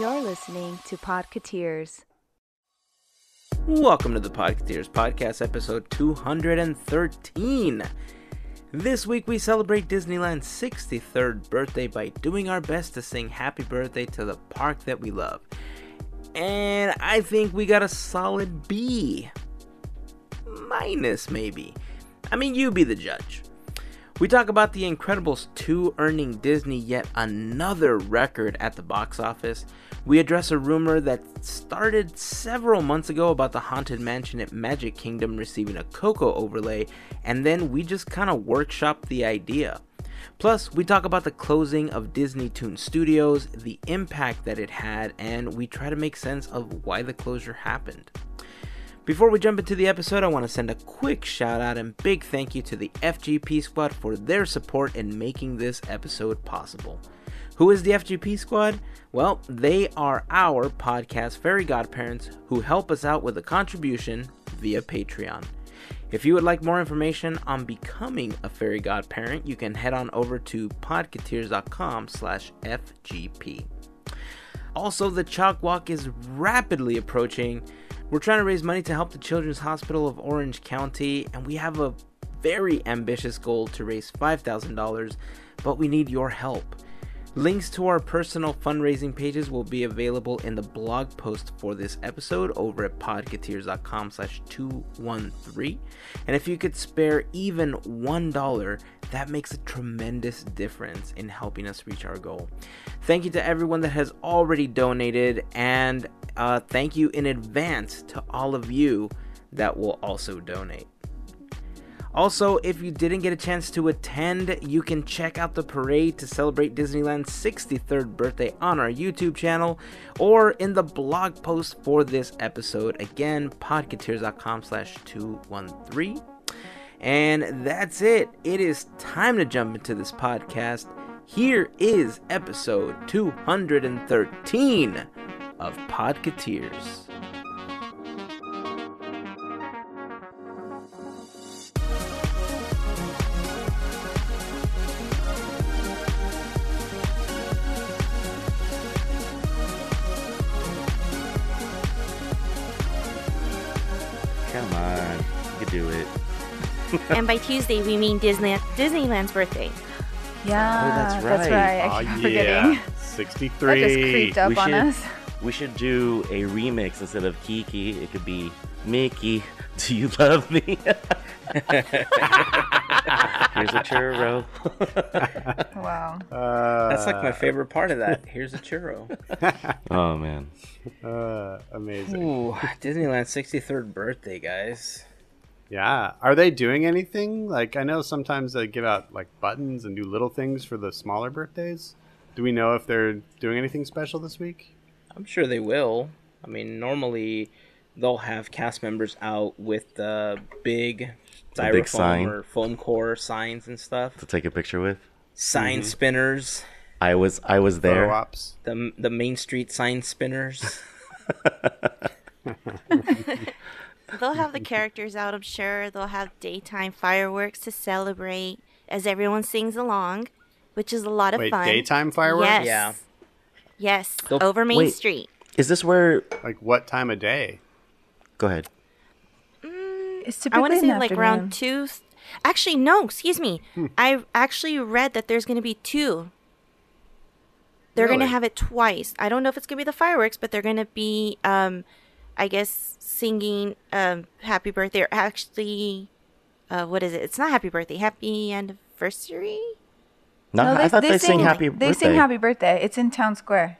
You're listening to Podcateers. Welcome to the Podcateers Podcast, episode 213. This week we celebrate Disneyland's 63rd birthday by doing our best to sing happy birthday to the park that we love. And I think we got a solid B. Minus, maybe. I mean, you be the judge. We talk about The Incredibles 2 earning Disney yet another record at the box office. We address a rumor that started several months ago about the Haunted Mansion at Magic Kingdom receiving a Coco overlay, and then we just kind of workshop the idea. Plus, we talk about the closing of Disney Toon Studios, the impact that it had, and we try to make sense of why the closure happened. Before we jump into the episode, I want to send a quick shout out and big thank you to the FGP Squad for their support in making this episode possible. Who is the FGP Squad? Well, they are our podcast fairy godparents who help us out with a contribution via Patreon. If you would like more information on becoming a fairy godparent, you can head on over to podcateers.com slash FGP. Also, the Chalk Walk is rapidly approaching. We're trying to raise money to help the Children's Hospital of Orange County, and we have a very ambitious goal to raise $5,000, but we need your help. Links to our personal fundraising pages will be available in the blog post for this episode over at podcateers.com slash 213. And if you could spare even $1, that makes a tremendous difference in helping us reach our goal. Thank you to everyone that has already donated, and uh, thank you in advance to all of you that will also donate. Also, if you didn't get a chance to attend, you can check out the parade to celebrate Disneyland's 63rd birthday on our YouTube channel or in the blog post for this episode. Again, podcateers.com slash 213. And that's it. It is time to jump into this podcast. Here is episode 213 of Podcateers. and by Tuesday, we mean Disney Disneyland's birthday. Yeah, Oh, that's That's right. right. I Oh, keep yeah. forgetting. That 63. just creeped up We on should- us. We should do a remix instead of Kiki. It could be Mickey. Do you love me? Here's a churro. Wow. Uh, That's like my favorite part of that. Here's a churro. oh man. Uh, amazing. Ooh, Disneyland's 63rd birthday, guys. Yeah. Are they doing anything? Like, I know sometimes they give out like buttons and do little things for the smaller birthdays. Do we know if they're doing anything special this week? I'm sure they will. I mean, normally they'll have cast members out with the big The styrofoam big sign. or foam core signs and stuff. To take a picture with. Sign mm-hmm. spinners, I was I was there. ops. the the Main Street sign spinners. They'll have the characters out, I'm sure. They'll have daytime fireworks to celebrate as everyone sings along, which is a lot of Wait, fun. daytime fireworks? Yes. Yeah. Yes. They'll- Over Main Wait. Street. Is this where? Like, what time of day? Go ahead. It's I want to say like afternoon. around two. Actually, no. Excuse me. Hmm. I actually read that there's going to be two. They're going to have it twice. I don't know if it's going to be the fireworks, but they're going to be, um, I guess, singing um, "Happy Birthday" or actually, uh, what is it? It's not "Happy Birthday." Happy anniversary. No, No, I thought they, sing sang Happy Birthday. They sing Happy Birthday. It's in Town Square.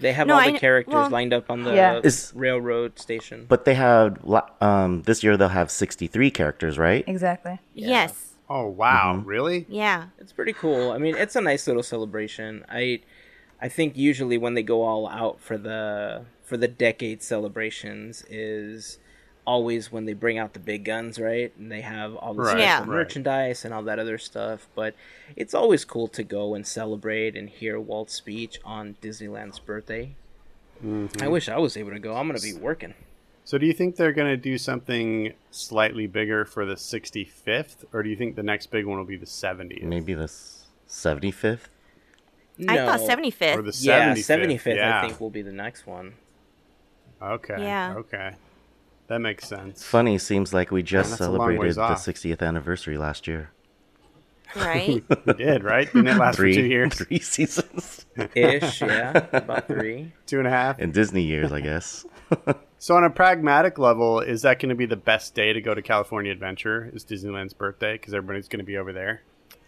They have No, all I the characters well- lined up on the Yeah. Is- railroad station. But they have um this year they'll have 63 characters, right? Exactly. Yes. Oh, wow. Mm-hmm. Really? Yeah. It's pretty cool. I mean, it's a nice little celebration. I I think usually when they go all out for the for the decade celebrations is always when they bring out the big guns, right? And they have all the Right, special Yeah. right. merchandise and all that other stuff. But it's always cool to go and celebrate and hear Walt's speech on Disneyland's birthday. Mm-hmm. I wish I was able to go. I'm gonna be working. So, do you think they're going to do something slightly bigger for the 65th, or do you think the next big one will be the 70th? Maybe the s- 75th. I thought 75th. Or the Yeah, 75th. 75th, yeah. I think, will be the next one. Okay. Yeah. Okay. That makes sense. Funny, seems like we just that's a long celebrated the off. 60th anniversary last year. right? We did, right? Didn't it last Three, for two years? three seasons. Ish, yeah. About three. Two and a half. In Disney years, I guess. So, on a pragmatic level, is that going to be the best day to go to California Adventure? Is Disneyland's birthday? Because everybody's going to be over there.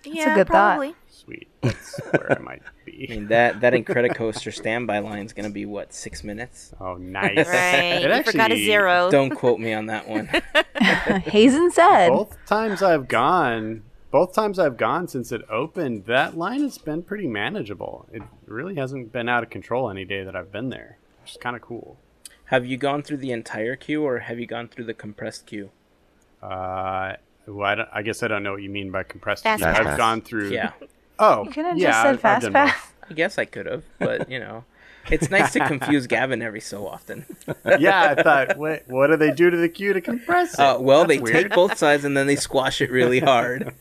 Yeah, good thought. probably. Sweet. That's where I might be. I be. mean, that, that Incredicoaster standby line is going to be, what, six minutes? Oh, nice. Right. It you forgot a zero. Don't quote me on that one. Hazen said. Both times I've gone, both times I've gone since it opened, that line has been pretty manageable. It really hasn't been out of control any day that I've been there, which is kind of cool. Have you gone through the entire queue or have you gone through the compressed queue? Uh, well, I, don't- I guess I don't know what you mean by compressed. Fast pass. I've gone through. Yeah. Oh, You could have yeah, just I've- said I've fast done both. pass. I guess I could have, but, you know. It's nice to confuse Gavin every so often. yeah, I thought, wait, what do they do to the queue to compress it? Uh, well, That's they weird. take both sides and then they squash it really hard.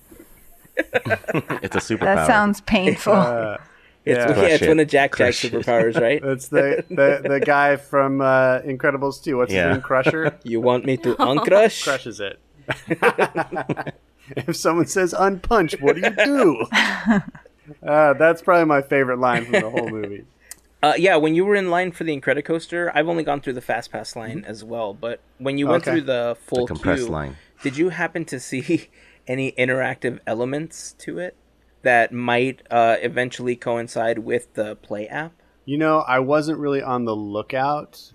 It's a superpower. That sounds painful. Uh, It's, Yeah. yeah, it's it. one of Jack Jack's it. superpowers, right? That's the, the the guy from uh, Incredibles 2. What's Yeah. his name? Crusher You want me to uncrush? crushes it. if someone says unpunch, what do you do? Uh, that's probably my favorite line from the whole movie. Uh, yeah, when you were in line for the Incredicoaster, I've only gone through the Fast Pass line as well. But when you went Okay. through the full The compressed queue, line. did you happen to see any interactive elements to it that might uh, eventually coincide with the Play app? You know, I wasn't really on the lookout,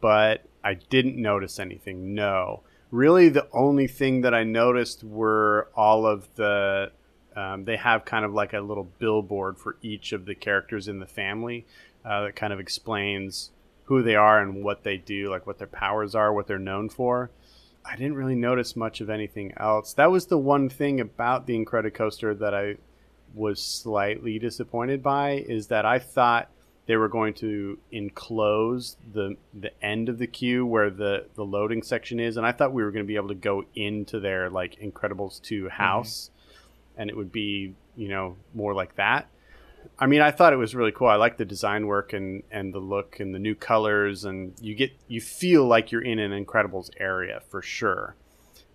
but I didn't notice anything. No. Really, the only thing that I noticed were all of the. Um, they have kind of like a little billboard for each of the characters in the family uh, that kind of explains who they are and what they do, like what their powers are, what they're known for. I didn't really notice much of anything else. That was the one thing about the Incredicoaster that I was slightly disappointed by is that I thought they were going to enclose the the end of the queue where the the loading section is, and I thought we were going to be able to go into their like Incredibles two house, and it would be you know more like that. I mean, I thought it was really cool. I like the design work and and the look and the new colors, and you get you feel like you're in an Incredibles area for sure.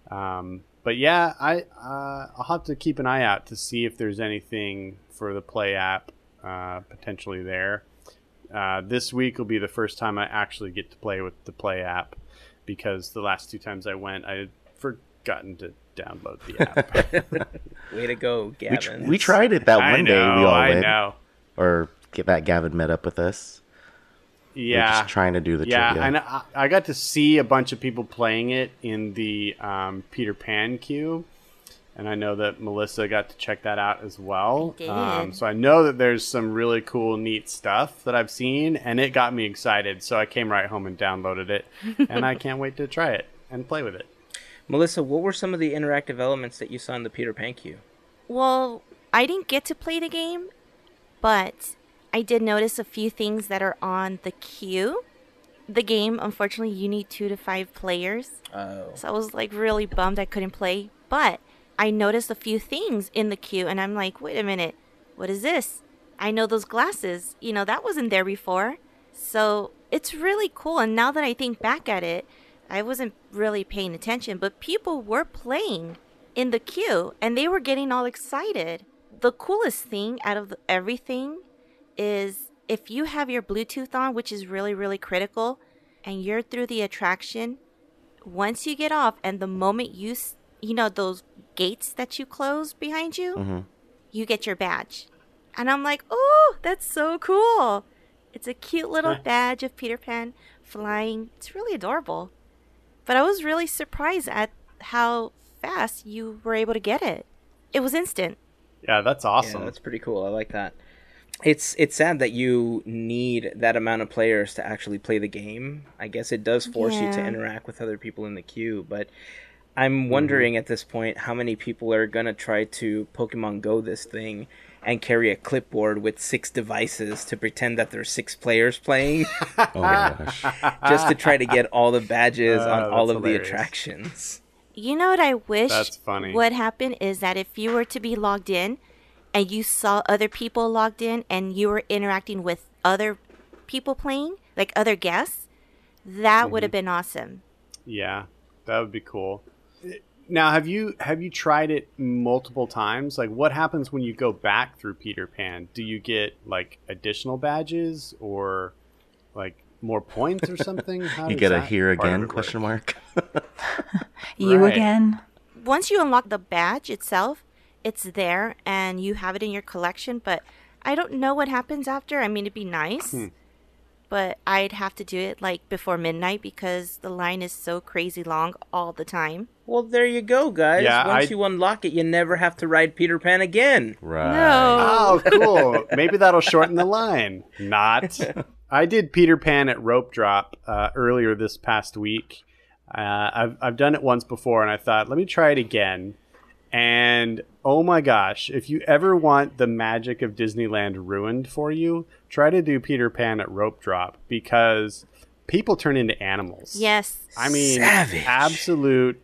Um, but yeah, I uh, I'll have to keep an eye out to see if there's anything for the Play app uh, potentially there. Uh, this week will be the first time I actually get to play with the Play app because the last two times I went, I had forgotten to download the app. Way to go, We, Gavin. tr- we tried it that I one day. We all I went, know. or get that Gavin met up with us. We were Yeah, just trying to do the yeah, trivia. and I, I got to see a bunch of people playing it in the um, Peter Pan queue, and I know that Melissa got to check that out as well. Um, so I know that there's some really cool, neat stuff that I've seen, and it got me excited. So I came right home and downloaded it, and I can't wait to try it and play with it. Melissa, what were some of the interactive elements that you saw in the Peter Pan queue? Well, I didn't get to play the game, but I did notice a few things that are on the queue. The game, unfortunately, you need two to five players. Oh. So I was like really bummed I couldn't play. But I noticed a few things in the queue and I'm like, wait a minute, what is this? I know those glasses. You know, that wasn't there before. So it's really cool. And now that I think back at it, I wasn't really paying attention, but people were playing in the queue and they were getting all excited. The coolest thing out of everything is if you have your Bluetooth on, which is really, really critical, and you're through the attraction, once you get off and the moment you, you know, those gates that you close behind you, mm-hmm. you get your badge. And I'm like, oh, that's so cool. It's a cute little badge of Peter Pan flying. It's really adorable. But I was really surprised at how fast you were able to get it. It was instant. Yeah, that's awesome. Yeah, that's pretty cool. I like that. It's it's sad that you need that amount of players to actually play the game. I guess it does force you to interact with other people in the queue, but I'm wondering at this point how many people are gonna try to Pokemon Go this thing and carry a clipboard with six devices to pretend that there's six players playing oh my gosh. just to try to get all the badges Uh, on all that's of the attractions. You know what I wish That's funny. would happen is that if you were to be logged in and you saw other people logged in and you were interacting with other people playing, like other guests, that would have been awesome. Yeah, that would be cool. Now, have you have you tried it multiple times? Like, what happens when you go back through Peter Pan? Do you get like additional badges or like more points or something? How You get a that here again question mark. You Right. again? Once you unlock the badge itself, it's there and you have it in your collection, but I don't know what happens after. I mean, it'd be nice, Hmm. But I'd have to do it like before midnight because the line is so crazy long all the time. Well, there you go, guys. Yeah, Once I- you unlock it, you never have to ride Peter Pan again. right. Oh, cool. Maybe that'll shorten the line. Not. I did Peter Pan at Rope Drop uh, earlier this past week. Uh, I've, I've done it once before, and I thought, let me try it again. And oh my gosh, if you ever want the magic of Disneyland ruined for you, try to do Peter Pan at Rope Drop because people turn into animals. Yes. I mean, Savage. absolute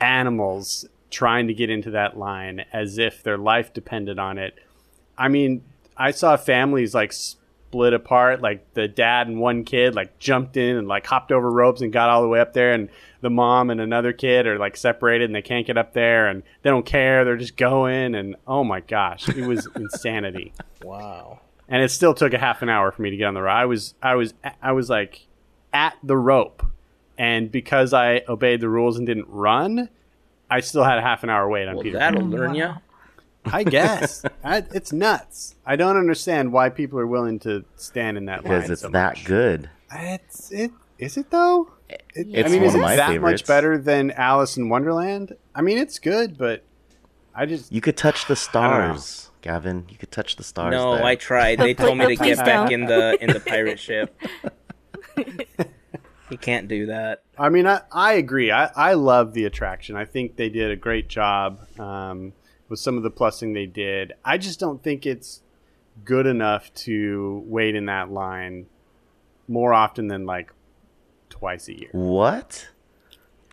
animals trying to get into that line as if their life depended on it. I mean, I saw families like split apart, like the dad and one kid like jumped in and like hopped over ropes and got all the way up there, and the mom and another kid are like separated and they can't get up there and they don't care, they're just going, and oh my gosh, it was insanity Wow. and it still took a half an hour for me to get on the rope. I was I was I was like at the rope, and because I obeyed the rules and didn't run, I still had a half an hour wait on Well, Peter. that'll learn you. I guess I, it's nuts. I don't understand why people are willing to stand in that line. Because it's so that much. good. It's it is it though? It, It's I mean, one is of it my that favorites. much better than Alice in Wonderland? I mean, it's good, but I just You could touch the stars, Gavin. You could touch the stars. No, there. I tried. They told me to get back in the in the pirate ship. you can't do that. I mean, I, I agree. I, I love the attraction. I think they did a great job um, with some of the plussing they did. I just don't think it's good enough to wait in that line more often than like twice a year. What?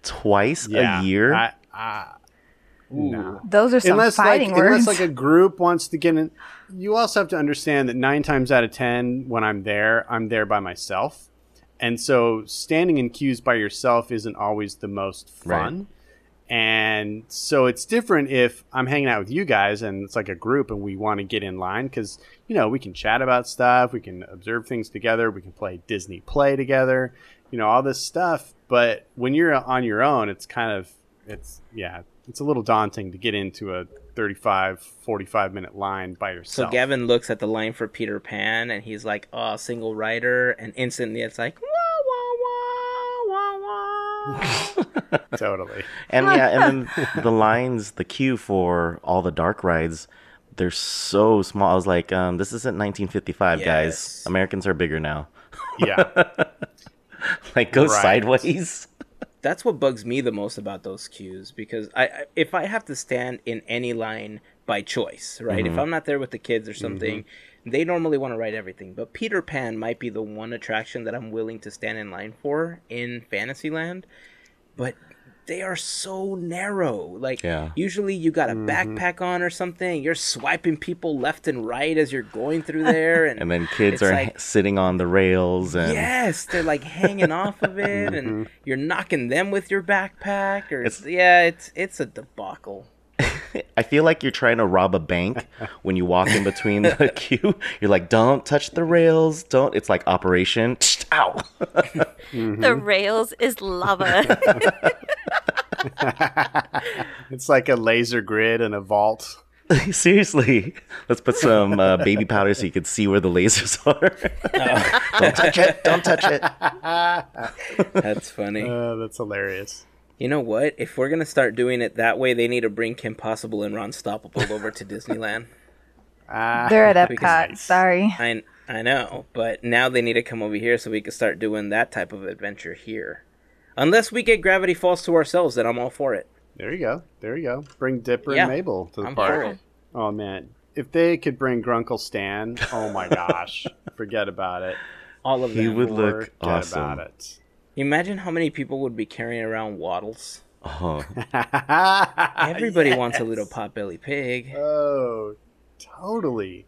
Twice Yeah, a year? I, I, no. Those are some Unless like, fighting words. unless like a group wants to get in. You also have to understand that nine times out of ten, when I'm there, I'm there by myself, and so standing in queues by yourself isn't always the most fun. And so it's different if I'm hanging out with you guys and it's like a group and we want to get in line because, you know, we can chat about stuff, we can observe things together, we can play Disney Play together, you know, all this stuff. But when you're on your own, it's kind of, it's, yeah, it's a little daunting to get into a 35, 45 minute line by yourself. So. Gavin looks at the line for Peter Pan and he's like, "Oh, single rider," and instantly it's like, "Wah wah wah wah wah." totally. And yeah, and then the lines, the queue for all the dark rides, they're so small. I was like, um, this isn't 1955, Yes. guys. Americans are bigger now. Yeah. Like, go Right. sideways. That's what bugs me the most about those queues because I, I if I have to stand in any line by choice, right? If I'm not there with the kids or something, they normally want to ride everything. But Peter Pan might be the one attraction that I'm willing to stand in line for in Fantasyland. But they are so narrow. Like Yeah. usually you got a backpack on or something, you're swiping people left and right as you're going through there and, And then kids are like- sitting on the rails and Yes, they're like hanging off of it, Mm-hmm. and you're knocking them with your backpack, or It's- yeah, it's it's a debacle. I feel like you're trying to rob a bank when you walk in between the queue. You're like, don't touch the rails. Don't. It's like Operation. Ow. The rails is lava. it's like a laser grid and a vault. Seriously. Let's put some uh, baby powder so you can see where the lasers are. don't touch it. Don't touch it. That's funny. Uh, that's hilarious. You know what? If we're gonna start doing it that way, they need to bring Kim Possible and Ron Stoppable over to Disneyland. Ah, They're at Because- Epcot. Sorry. I I know, but now they need to come over here so we can start doing that type of adventure here. Unless we get Gravity Falls to ourselves, then I'm all for it. there you go. There you go. Bring Dipper Yeah, and Mabel to the I'm for park. it. Oh man, if they could bring Grunkle Stan, oh my gosh, forget about it. All of He them. would look Forget awesome. about it. Imagine how many people would be carrying around waddles. Oh, Everybody wants a little potbelly pig. Oh, totally.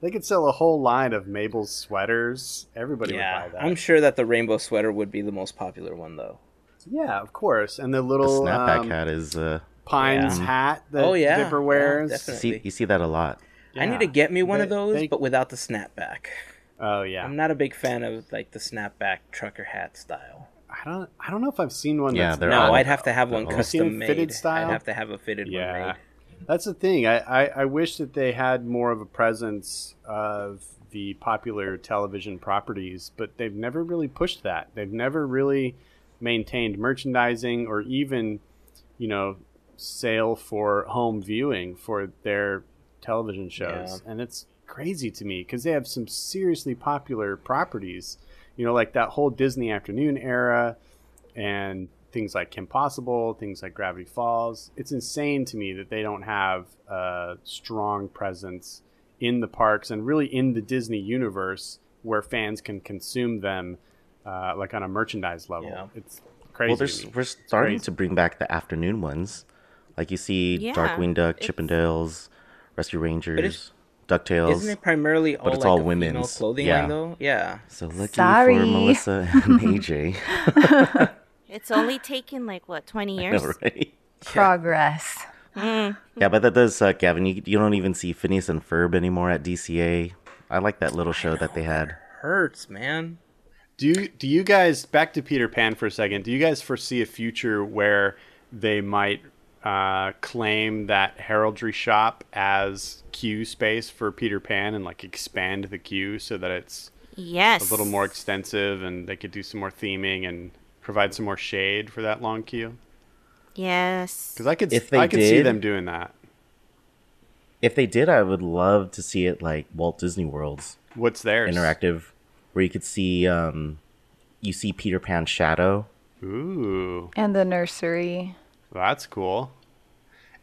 They could sell a whole line of Mabel's sweaters. Everybody yeah, would buy that. I'm sure that the rainbow sweater would be the most popular one though. Yeah, of course. And the The little snapback um, hat is. Uh, Pines Yeah. hat that Oh, yeah. Dipper Yeah, wears. you see, you see that a lot. I need to get me one of those, they- but without the snapback. oh yeah. I'm not a big fan of like the snapback trucker hat style. I don't. I don't know if I've seen one. Yeah, that's they're no, all- I'd have to have one they're all- Have you seen custom made. fitted style? I'd have to have a fitted one Yeah, made. that's the thing. I, I, I wish that they had more of a presence of the popular television properties, but they've never really pushed that. They've never really maintained merchandising or even, you know, sale for home viewing for their television shows. And it's crazy to me because they have some seriously popular properties, you know, like that whole Disney afternoon era and things like Kim Possible, things like Gravity Falls. It's insane to me that they don't have a strong presence in the parks and really in the Disney universe where fans can consume them uh, like on a merchandise level. Yeah. It's crazy. Well, there's we're starting crazy. to bring back the afternoon ones, like you see Yeah, Darkwing Duck, it's- Chip 'n Dale's, Rescue Rangers, it's- Ducktales. Isn't it primarily all it's like all a women's. clothing Yeah. line though? Yeah. So lucky Sorry. for Melissa and AJ. It's only taken like what twenty years. know, right? Progress. Mm. Yeah, but that does suck, Gavin. You, you don't even see Phineas and Ferb anymore at DCA. I like that little show that they had. Hurts, man. Do you, do you guys back to Peter Pan for a second? Do you guys foresee a future where they might uh, claim that heraldry shop as queue space for Peter Pan and like expand the queue so that it's Yes. a little more extensive and they could do some more theming and provide some more shade for that long queue? Yes. Because I could If they I could see did- them doing that. If they did, I would love to see it like Walt Disney World's What's theirs? interactive, where you could see um, you see Peter Pan's shadow. Ooh, And the nursery. That's cool.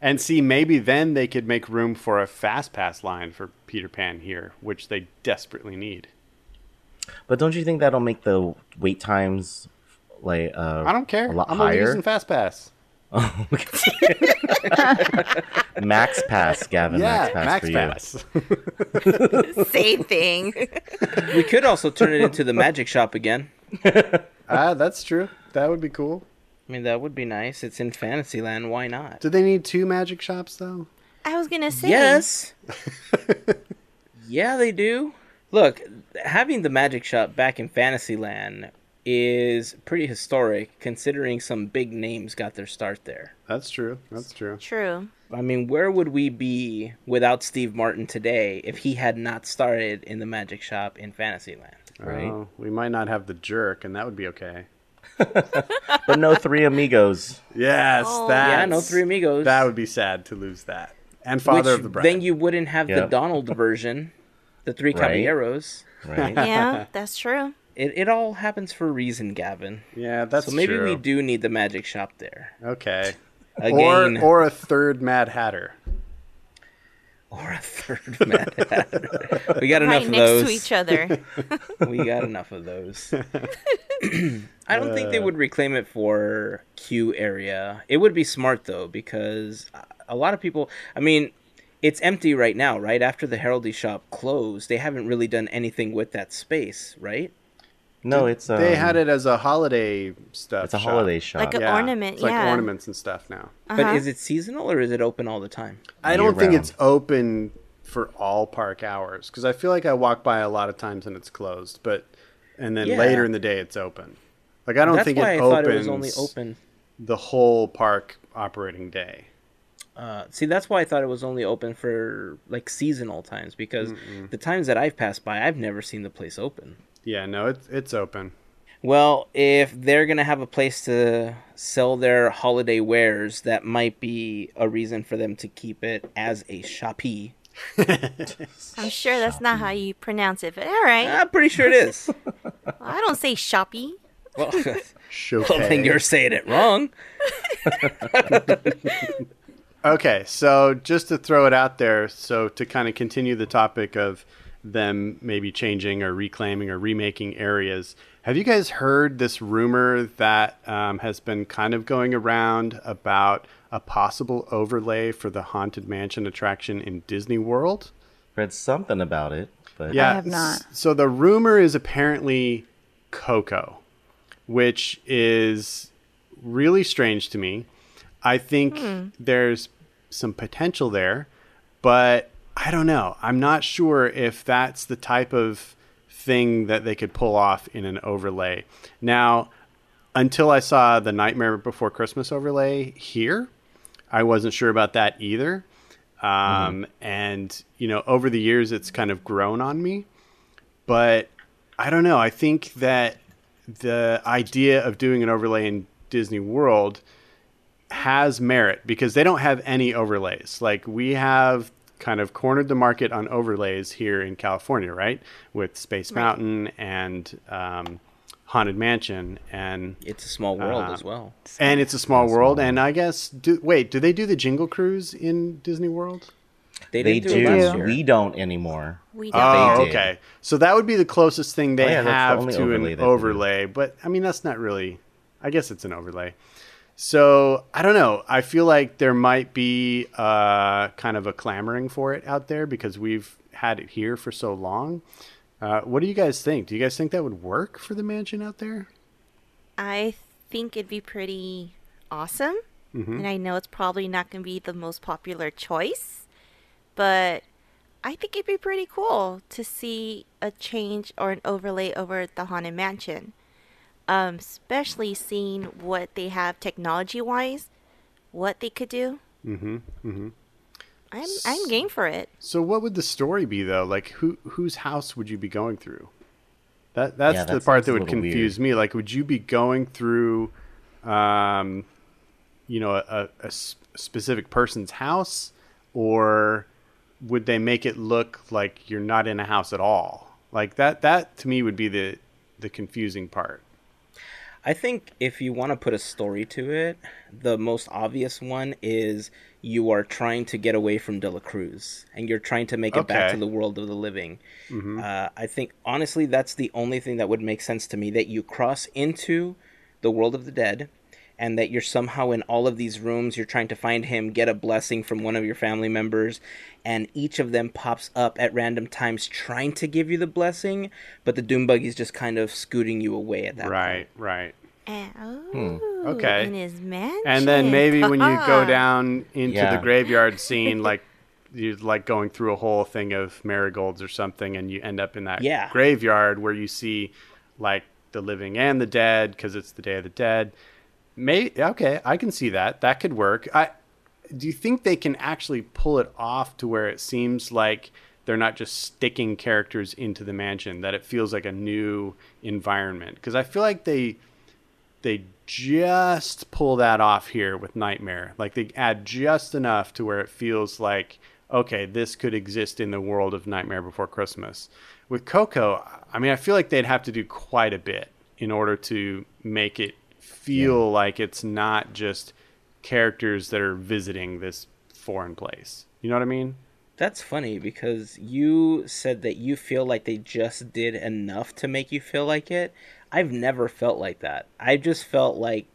And see, maybe then they could make room for a fast pass line for Peter Pan here, which they desperately need. But don't you think that'll make the wait times like uh, I don't care. a lot I'm only higher? using fast pass. Max Pass, Gavin. yeah, Max Pass max for you. pass. Same thing. We could also turn it into the magic shop again. ah, that's true. That would be cool. I mean, that would be nice. It's in Fantasyland. Why not? Do they need two magic shops though? I was gonna say Yes. yeah, they do. Look, having the magic shop back in Fantasyland is pretty historic, considering some big names got their start there. That's true. That's true. True. I mean, where would we be without Steve Martin today if he had not started in the magic shop in Fantasyland? Right. Oh, we might not have the jerk, and that would be okay. But no Three Amigos. Yes, Oh. that. yeah, no Three Amigos. That would be sad to lose that. And Father which of the Bride. then you wouldn't have the Donald version, the Three Right. Caballeros. Right. Yeah, that's true. It, it all happens for a reason, Gavin. yeah, that's true. so maybe true. we do need the magic shop there. Okay. Again, Or or a third Mad Hatter. Or a third Mad Hatter. We got enough right of next to each other. We got enough of those. I don't think they Uh. would reclaim it for Q area. It would be smart though because a lot of people. I mean, it's empty right now. Right after the heraldry shop closed, they haven't really done anything with that space. Right? No, it's um, they had it as a holiday stuff. It's a shop. holiday shop. Like a- ornament, Yeah, ornament, It's like ornaments and stuff now. But Uh-huh. is it seasonal or is it open all the time? I don't think Year-round. it's open for all park hours because I feel like I walk by a lot of times and it's closed, but and then Yeah. later in the day it's open. Like I don't That's think why it I opens thought it was only open. the whole park operating day. Uh, see, that's why I thought it was only open for like seasonal times because the times that I've passed by, I've never seen the place open. Yeah, no, it's it's open. Well, if they're gonna have a place to sell their holiday wares, that might be a reason for them to keep it as a shoppy. I'm sure that's not how you pronounce it, but all right. I'm pretty sure it is. I don't say shoppy. well, well, Chopin. then you're saying it wrong. Okay, so just to throw it out there, so to kind of continue the topic of them maybe changing or reclaiming or remaking areas, have you guys heard this rumor that um, has been kind of going around about a possible overlay for the Haunted Mansion attraction in Disney World? read something about it, but Yeah, I have not. So the rumor is apparently Coco, which is really strange to me. I think there's some potential there, but I don't know. I'm not sure if that's the type of thing that they could pull off in an overlay. Now, until I saw the Nightmare Before Christmas overlay here, I wasn't sure about that either. Um, And, you know, over the years, it's kind of grown on me. But I don't know. I think that the idea of doing an overlay in Disney World has merit because they don't have any overlays. Like we have kind of cornered the market on overlays here in California, right? With Space Mountain and um, Haunted Mansion and It's a small world Uh, as well. and it's a small world. And I guess do wait, do they do the Jingle Cruise in Disney World? They, they do, do. We don't anymore. We don't. Oh, They okay. So that would be the closest thing they Oh, yeah, that's the have to overlay an that do. overlay. But I mean, that's not really. I guess it's an overlay. So I don't know. I feel like there might be uh, kind of a clamoring for it out there because we've had it here for so long. Uh, what do you guys think? Do you guys think that would work for the mansion out there? I think it'd be pretty awesome. And I know it's probably not going to be the most popular choice, but I think it'd be pretty cool to see a change or an overlay over the Haunted Mansion. Um, especially seeing what they have technology wise, what they could do. Mm-hmm. Mm-hmm. I'm I'm game for it. So what would the story be though? Like who whose house would you be going through? That that's Yeah, the that part sounds that would little confuse me. Like would you be going through um you know a, a s- specific person's house or would they make it look like you're not in a house at all? Like that that to me would be the the confusing part. I think if you want to put a story to it, the most obvious one is you are trying to get away from De La Cruz and you're trying to make it back to the world of the living. Uh, I think honestly that's the only thing that would make sense to me that you cross into the world of the dead and that you're somehow in all of these rooms you're trying to find him get a blessing from one of your family members and each of them pops up at random times trying to give you the blessing but the doom buggy's just kind of scooting you away at that point. Right, right. And, Hmm. oh, Okay. In his mansion. And then maybe when you go down into Yeah. the graveyard scene, like you're like going through a whole thing of marigolds or something, and you end up in that Yeah. graveyard where you see like the living and the dead because it's the Day of the Dead. May okay, I can see that. That could work. I do you think they can actually pull it off to where it seems like they're not just sticking characters into the mansion that it feels like a new environment because i feel like they they just pull that off here with Nightmare. Like they add just enough to where it feels like okay, this could exist in the world of Nightmare Before Christmas. With Coco, I mean, I feel like they'd have to do quite a bit in order to make it feel like it's not just characters that are visiting this foreign place. You know what I mean? That's funny because you said that you feel like they just did enough to make you feel like it. I've never felt like that. I just felt like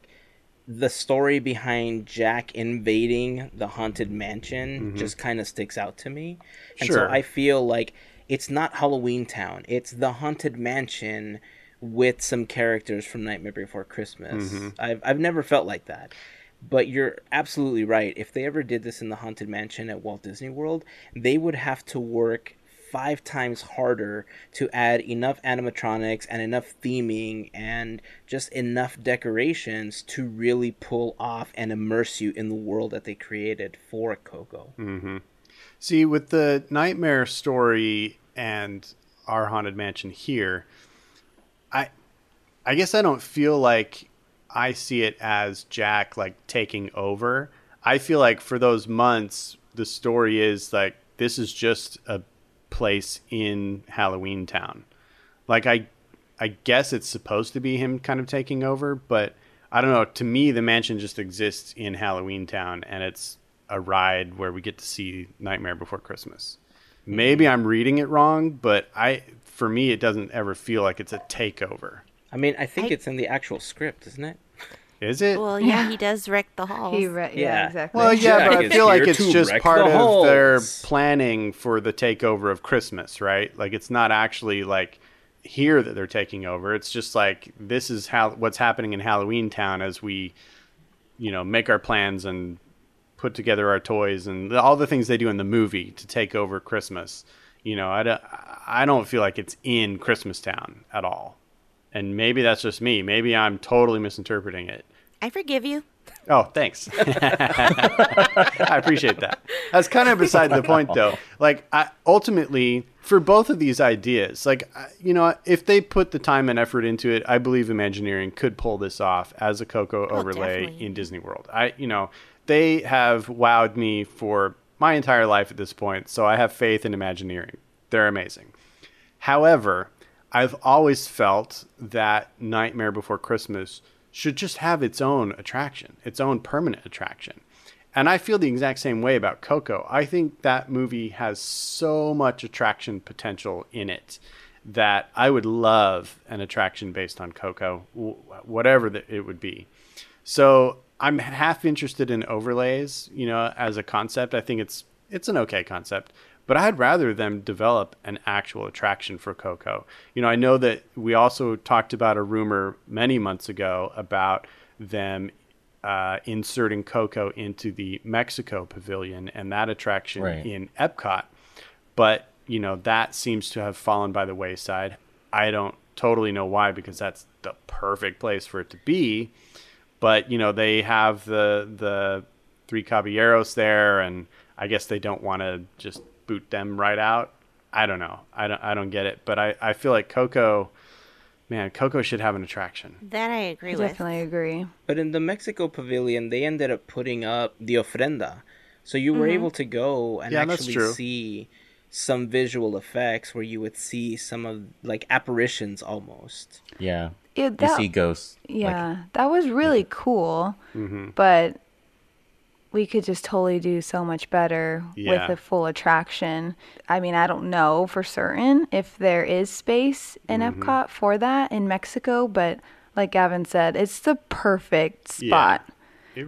the story behind Jack invading the haunted mansion mm-hmm. just kind of sticks out to me. And Sure. so I feel like it's not Halloween Town, it's the haunted mansion with some characters from Nightmare Before Christmas. Mm-hmm. I've I've never felt like that. But you're absolutely right. If they ever did this in the Haunted Mansion at Walt Disney World, they would have to work five times harder to add enough animatronics and enough theming and just enough decorations to really pull off and immerse you in the world that they created for Coco. Mm-hmm. See, with the nightmare story and our haunted mansion here, I I guess I don't feel like I see it as Jack like taking over. I feel like for those months the story is like this is just a place in Halloween Town. Like I I guess it's supposed to be him kind of taking over, but I don't know. To me, the mansion just exists in Halloween Town, and it's a ride where we get to see Nightmare Before Christmas. Maybe mm-hmm. I'm reading it wrong, but I, for me, it doesn't ever feel like it's a takeover. I mean, I think I- it's in the actual script, isn't it? Is it? Well, yeah, he does wreck the halls. He re- yeah. Yeah. exactly. Well, yeah, Jack but I feel like it's just part the of their planning for the takeover of Christmas, right? Like it's not actually like here that they're taking over. It's just like this is how what's happening in Halloween Town as we, you know, make our plans and put together our toys and all the things they do in the movie to take over Christmas. You know, I don't, I don't feel like it's in Christmas Town at all. And maybe that's just me. Maybe I'm totally misinterpreting it. I forgive you. Oh, thanks. I appreciate that. That's kind of beside the point, though. Like, I, ultimately, for both of these ideas, like, you know, if they put the time and effort into it, I believe Imagineering could pull this off as a Coco oh, overlay definitely. in Disney World. I, you know, they have wowed me for my entire life at this point, so I have faith in Imagineering. They're amazing. However, I've always felt that Nightmare Before Christmas should just have its own attraction, its own permanent attraction. And I feel the exact same way about Coco. I think that movie has so much attraction potential in it that I would love an attraction based on Coco, whatever it would be. So I'm half interested in overlays, you know, as a concept. I think it's it's an okay concept, but I'd rather them develop an actual attraction for Coco. You know, I know that we also talked about a rumor many months ago about them uh, inserting Coco into the Mexico Pavilion and that attraction Right. in Epcot, but you know that seems to have fallen by the wayside. I don't totally know why because that's the perfect place for it to be but you know they have the the three caballeros there and i guess they don't want to just boot them right out i don't know i don't i don't get it but i i feel like coco man coco should have an attraction That I agree I with. definitely agree. But in the Mexico pavilion, they ended up putting up the ofrenda. So you were mm-hmm. able to go and Yeah, actually see some visual effects where you would see some of like apparitions almost. Yeah. It, You see ghosts. like- yeah, that was really cool. Mm-hmm. But we could just totally do so much better Yeah. with a full attraction. I mean, I don't know for certain if there is space in Mm-hmm. Epcot for that in Mexico, but like Gavin said, it's the perfect Yeah, spot.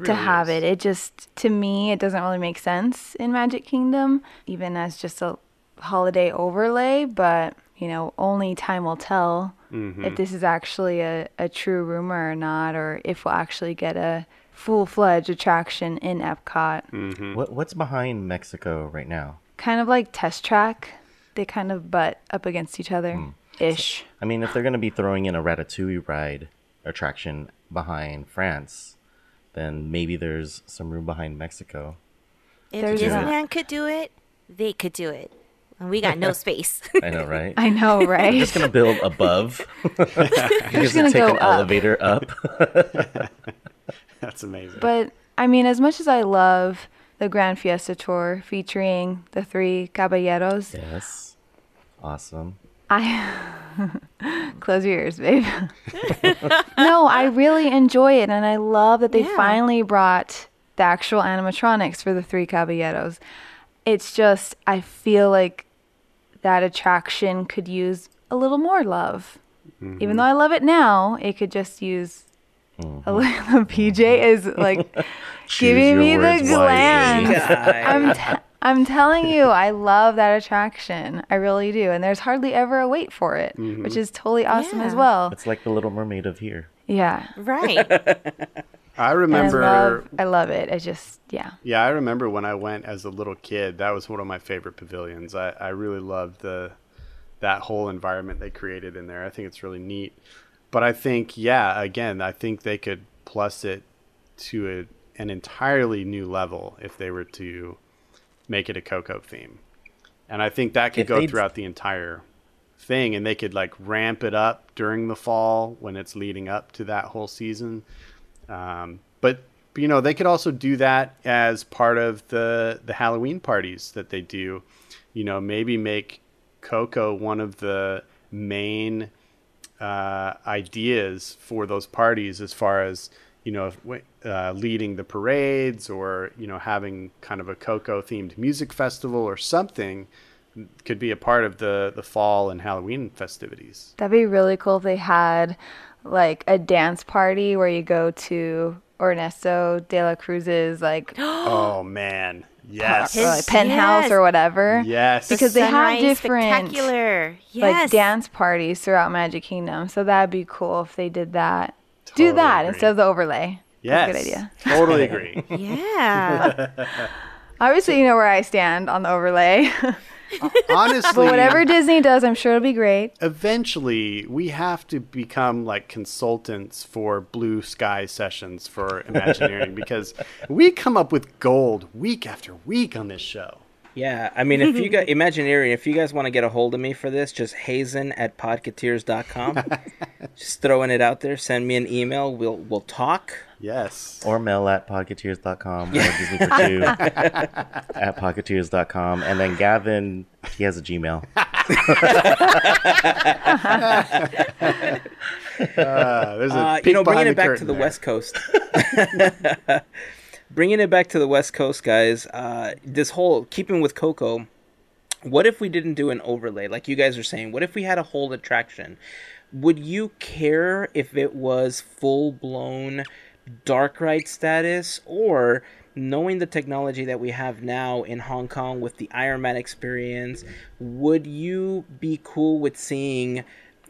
To have is. it. It just to me it doesn't really make sense in Magic Kingdom, even as just a holiday overlay, but you know, only time will tell Mm-hmm. if this is actually a, a true rumor or not, or if we'll actually get a full fledged attraction in Epcot. Mm. What, what's behind Mexico right now? Kind of like test track. They kind of butt up against each other ish. I mean, if they're going to be throwing in a Ratatouille ride attraction behind France, then maybe there's some room behind Mexico. If There's not. Disneyland could do it, they could do it. And we got no space. I know, right? I know, right? I'm just gonna build above. You're just gonna gonna take go an up. elevator up. that's amazing But I mean, as much as I love the Grand Fiesta Tour featuring the three caballeros, yes, awesome. I close your ears, babe. no, I really enjoy it, and I love that they Yeah. finally brought the actual animatronics for the three caballeros. It's just I feel like that attraction could use a little more love. Mm-hmm. Even though I love it now, it could just use a mm-hmm. little. PJ mm-hmm. is like giving me the words glance. Guy. I'm, t- I'm telling you, I love that attraction. I really do. And there's hardly ever a wait for it, which is totally awesome as well. It's like the Little Mermaid of here. Yeah. right. i remember I love, I love it. I just, yeah. Yeah, I remember when I went as a little kid. That was one of my favorite pavilions. I, I really loved the that whole environment they created in there. I think it's really neat. But I think, yeah, again, I think they could plus it to a, an entirely new level if they were to make it a Coco theme. And I think that could If go they'd- throughout the entire thing and they could like ramp it up during the fall when it's leading up to that whole season. Um, but you know, they could also do that as part of the the Halloween parties that they do. You know, maybe make Coco one of the main uh, ideas for those parties, as far as you know, uh, leading the parades or you know having kind of a Coco themed music festival or something could be a part of the the fall and Halloween festivities. That'd be really cool if they had like a dance party where you go to Ernesto de la Cruz's like, Oh man, yes, or, like penthouse Yes. or whatever. yes. Because they have different, spectacular. Yes. like dance parties throughout Magic Kingdom. So that'd be cool if they did that. Do that agree. instead of the overlay. yes, That's a good idea. Totally agree. Yeah. Obviously, you know where I stand on the overlay. Honestly, but whatever Disney does, I'm sure it'll be great. eventually we have to become like consultants for blue sky sessions for Imagineering because we come up with gold week after week on this show. Yeah, I mean, if you got Imagineering, if you guys want to get a hold of me for this, just hazen at podcateers.com. just throwing it out there. Send me an email. We'll we'll talk. Yes. Or mail at podcateers.com or Disney for two at podcateers.com. And then Gavin, he has a Gmail. Uh, there's a Uh, you know, bringing it back to the there. West Coast. Bringing it back to the West Coast, guys. Uh, this whole keeping with Coco. What if we didn't do an overlay, like you guys are saying? What if we had a whole attraction? Would you care if it was full blown dark ride status, or knowing the technology that we have now in Hong Kong with the Iron Man experience, would you be cool with seeing?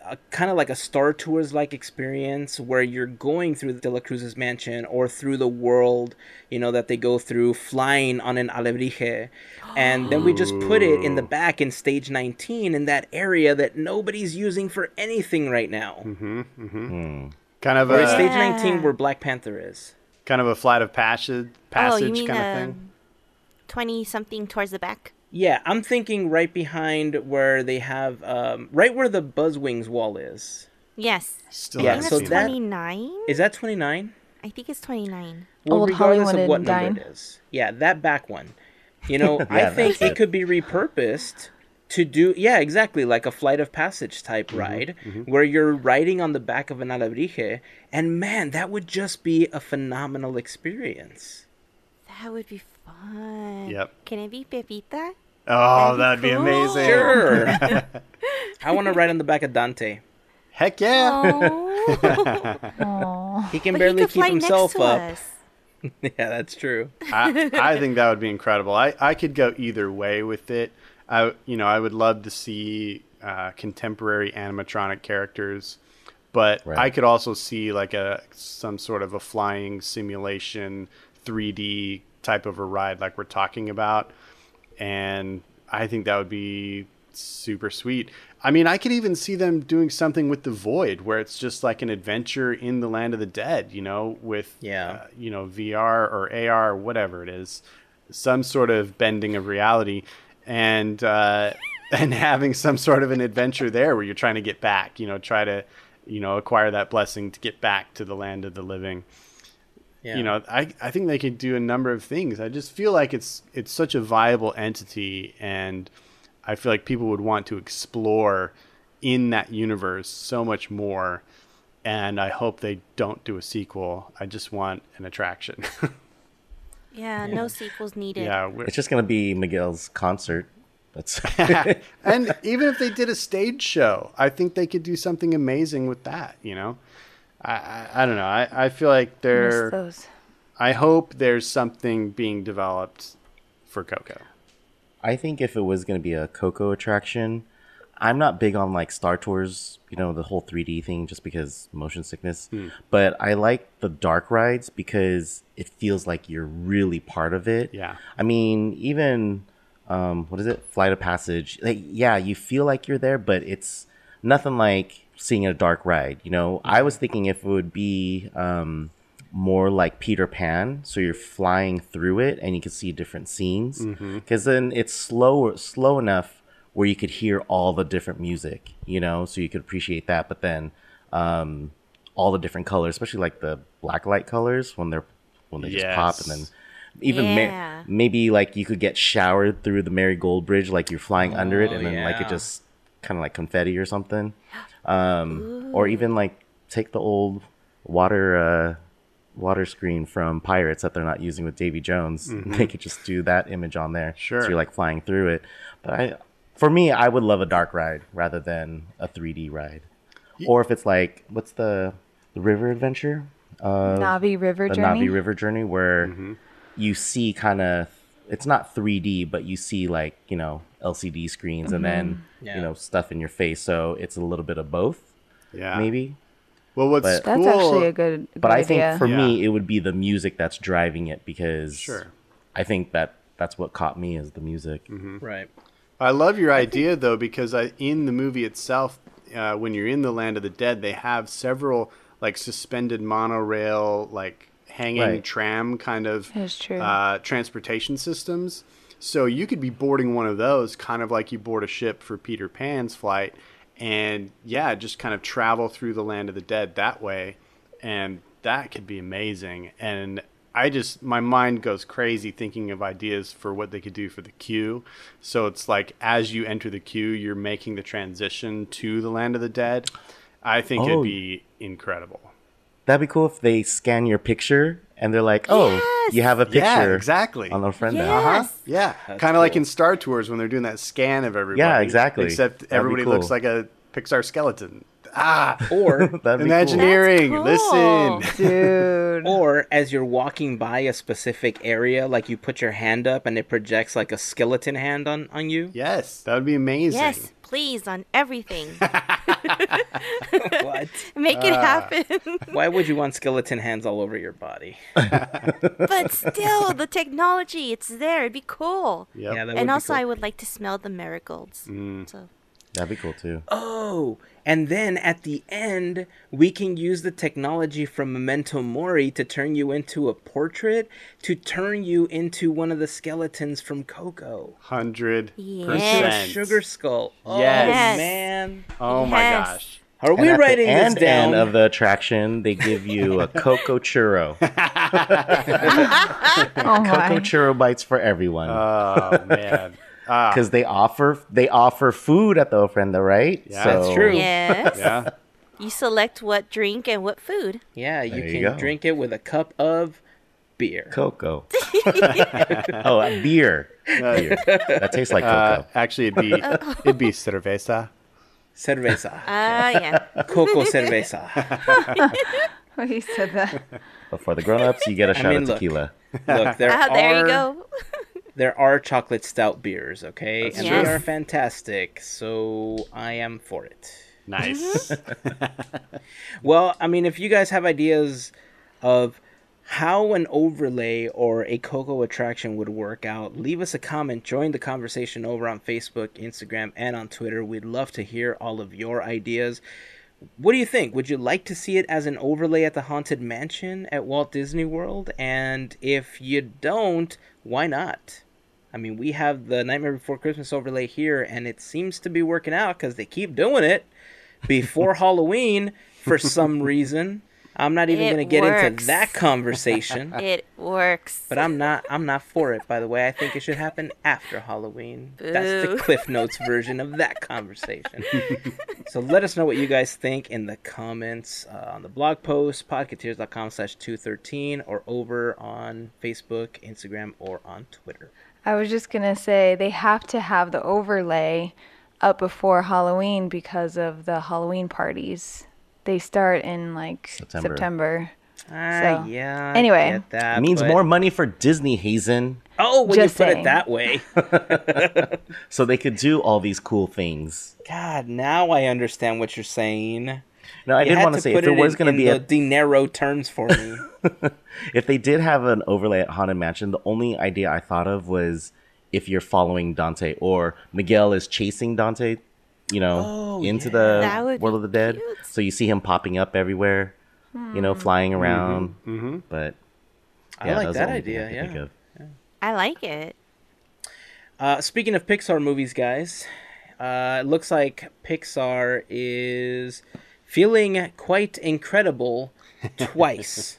A, kind of like a Star Tours like experience where you're going through De La Cruz's mansion or through the world, you know, that they go through flying on an alebrije. And then we just put it in the back in stage 19 in that area that nobody's using for anything right now. Mm-hmm, mm-hmm. Hmm. kind of Or a stage Yeah. 19 where Black Panther is. kind of a flight of oh, passage oh, passage you mean kind of thing. twenty something towards the back? Yeah, I'm thinking right behind where they have, um, right where the Buzzwings wall is. Yes. Still yeah, I haven't think so seen that's that- twenty nine. Is that 29? I think it's twenty nine. Well, Old regardless Hollywood of what number Dine. it is. Yeah, that back one. You know, I think it it. could be repurposed to do yeah, exactly, like a flight of passage type ride where you're riding on the back of an alebrije and man, that would just be a phenomenal experience. That would be fun. Yep. Can it be Pepita? Oh, That'd that'd be be amazing. Sure. I want to ride on the back of Dante. Heck yeah. Oh. Aw. He can but barely he keep himself up. yeah, that's true. I, I think that would be incredible. I, I could go either way with it. I you know I would love to see uh, contemporary animatronic characters, but Right. I could also see like a some sort of a flying simulation 3D type of a ride like we're talking about, and I think that would be super sweet. I mean, I could even see them doing something with the Void, where it's just like an adventure in the land of the dead. You know, with Yeah. uh, you know VR or AR or whatever it is, some sort of bending of reality, and uh, and having some sort of an adventure there where you're trying to get back. You know, try to you know acquire that blessing to get back to the land of the living. Yeah. You know, I I think they could do a number of things. I just feel like it's it's such a viable entity and. I feel like people would want to explore in that universe so much more. And I hope they don't do a sequel. I just want an attraction. Yeah, no sequels needed. yeah. we're- It's just going to be Miguel's concert. That's and even if they did a stage show, I think they could do something amazing with that. You know, I I, I don't know. I, I feel like Miss there. those. I hope there's something being developed for Coco. I think if it was going to be a Coco attraction, I'm not big on like Star Tours, you know, the whole 3D thing just because motion sickness. But I like the dark rides because it feels like you're really part of it. Yeah. I mean, even um what is it? Flight of Passage. Like yeah, you feel like you're there, but it's nothing like seeing a dark ride, you know. I was thinking if it would be um more like Peter Pan, so you're flying through it and you can see different scenes. Because then it's slow, slow enough where you could hear all the different music, you know, so you could appreciate that. But then um, all the different colors, especially like the black light colors when they're when they just pop, and then Yes. even ma- maybe like you could get showered through the Marigold Bridge, like you're flying under it, and then like it just kind of like confetti or something. Um, or even like take the old water uh, water screen from Pirates that they're not using with Davy Jones. They could just do that image on there. Sure. So you're like flying through it. But I, for me, I would love a dark ride rather than a 3D ride. or if it's like what's the the river adventure? Uh, Na'vi River the Journey. Na'vi River Journey, where you see kind of it's not 3D, but you see like you know LCD screens and then Yeah. you know stuff in your face. So it's a little bit of both, Yeah. maybe. Well, what's But- That's actually a good, good But I think idea. for me, it would be the music that's driving it because Sure. I think that that's what caught me is the music. Right. I love your idea though because I, in the movie itself, uh, when you're in the land of the dead, they have several like suspended monorail, like hanging Right. tram kind of That is true. Uh, transportation systems. So you could be boarding one of those, kind of like you board a ship for Peter Pan's flight, and yeah, just kind of travel through the land of the dead that way, and that could be amazing. And I just my mind goes crazy thinking of ideas for what they could do for the queue. So it's like as you enter the queue, you're making the transition to the land of the dead. I think Oh. it'd be incredible. That'd be cool if they scan your picture and they're like, "Oh, Yes! you have a Yeah, picture exactly. on the friend Yes. app." Uh-huh. Yeah, That's kind of like in Star Tours when they're doing that scan of everybody. Yeah, exactly. Except That'd everybody cool. looks like a Pixar skeleton. Ah, Or That'd be Imagineering. That's cool. Listen. Dude. or as you're walking by a specific area, like you put your hand up and it projects like a skeleton hand on on you. Yes, that would be amazing. Yes, please on everything. what? Make it uh, happen. Why would you want skeleton hands all over your body? but still, the technology, it's there. It'd be cool. Yep. Yeah, that would and be also, cool. I would like to smell the marigolds. Mm. So That'd be cool too. Oh, and then at the end, we can use the technology from Memento Mori to turn you into a portrait, to turn you into one of the skeletons from Coco. Hundred Into a percent. sugar skull. Oh, Yes. man. Oh my gosh. Are And we at writing the this end, down? end of the attraction, they give you a cocoa churro. oh cocoa my. churro bites for everyone Oh man. Ah, because they offer they offer food at the ofrenda, right? Yeah, that's true. yes, yeah. you select what drink and what food. yeah, you There can go. drink it with a cup of beer. Cocoa. oh, a beer. beer. That tastes like Uh, cocoa. actually, it'd be it'd be cerveza. Cerveza. Ah, yeah. Coco cerveza. he said that. but for the grown-ups, you get a shot mean, of tequila. Look, there Ah, are there you go. There are chocolate stout beers, okay? That's and true. they are fantastic, so I am for it. Nice. Well, I mean, if you guys have ideas of how an overlay or a Coco attraction would work out, leave us a comment. Join the conversation over on Facebook, Instagram, and on Twitter. We'd love to hear all of your ideas. What do you think? Would you like to see it as an overlay at the Haunted Mansion at Walt Disney World? And if you don't, why not? I mean, we have the Nightmare Before Christmas overlay here, and it seems to be working out because they keep doing it before Halloween for some reason. I'm not even going to get into that conversation. It works. But I'm not I'm not for it by the way. I think it should happen after Halloween. That's the Cliff Notes version of that conversation. so let us know what you guys think in the comments uh, on the blog post, podcateers.com slash 213, or over on Facebook, Instagram, or on Twitter. I was just gonna say they have to have the overlay up before Halloween because of the Halloween parties. They start in like September. September. Ah, So, yeah. Anyway. that, It means but- more money for Disney, Hazen, Oh, when Just you put saying. it that way. so they could do all these cool things. God, now I understand what you're saying. No, I You didn't want to say put if it was going to be the a, dinero terms for me. if they did have an overlay at Haunted Mansion, the only idea I thought of was if you're following Dante or Miguel is chasing Dante, you know, Oh, into That the world of the dead. cute. So you see him popping up everywhere, you know, flying around. But I yeah, like was the that only thing I idea, could think yeah. I like it. Uh, speaking of Pixar movies, guys, uh, it looks like Pixar is feeling quite incredible twice.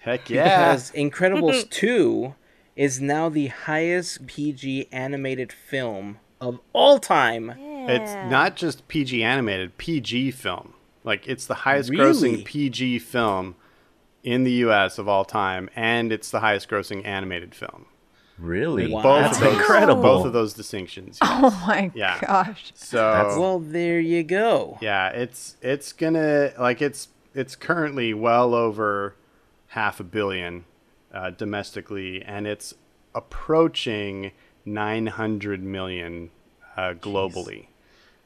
Heck yeah. Because Incredibles 2 is now the highest PG animated film of all time. It's not just PG animated, PG film. Like it's the highest Really? grossing PG film in the US of all time and it's the highest grossing animated film. Really? Wow. Both That's those, incredible. Both of those distinctions. yes. Oh my Yeah. gosh. So Well, there you go. yeah, it's it's gonna like it's it's currently well over half a billion uh, domestically, and it's approaching 900 million uh, globally.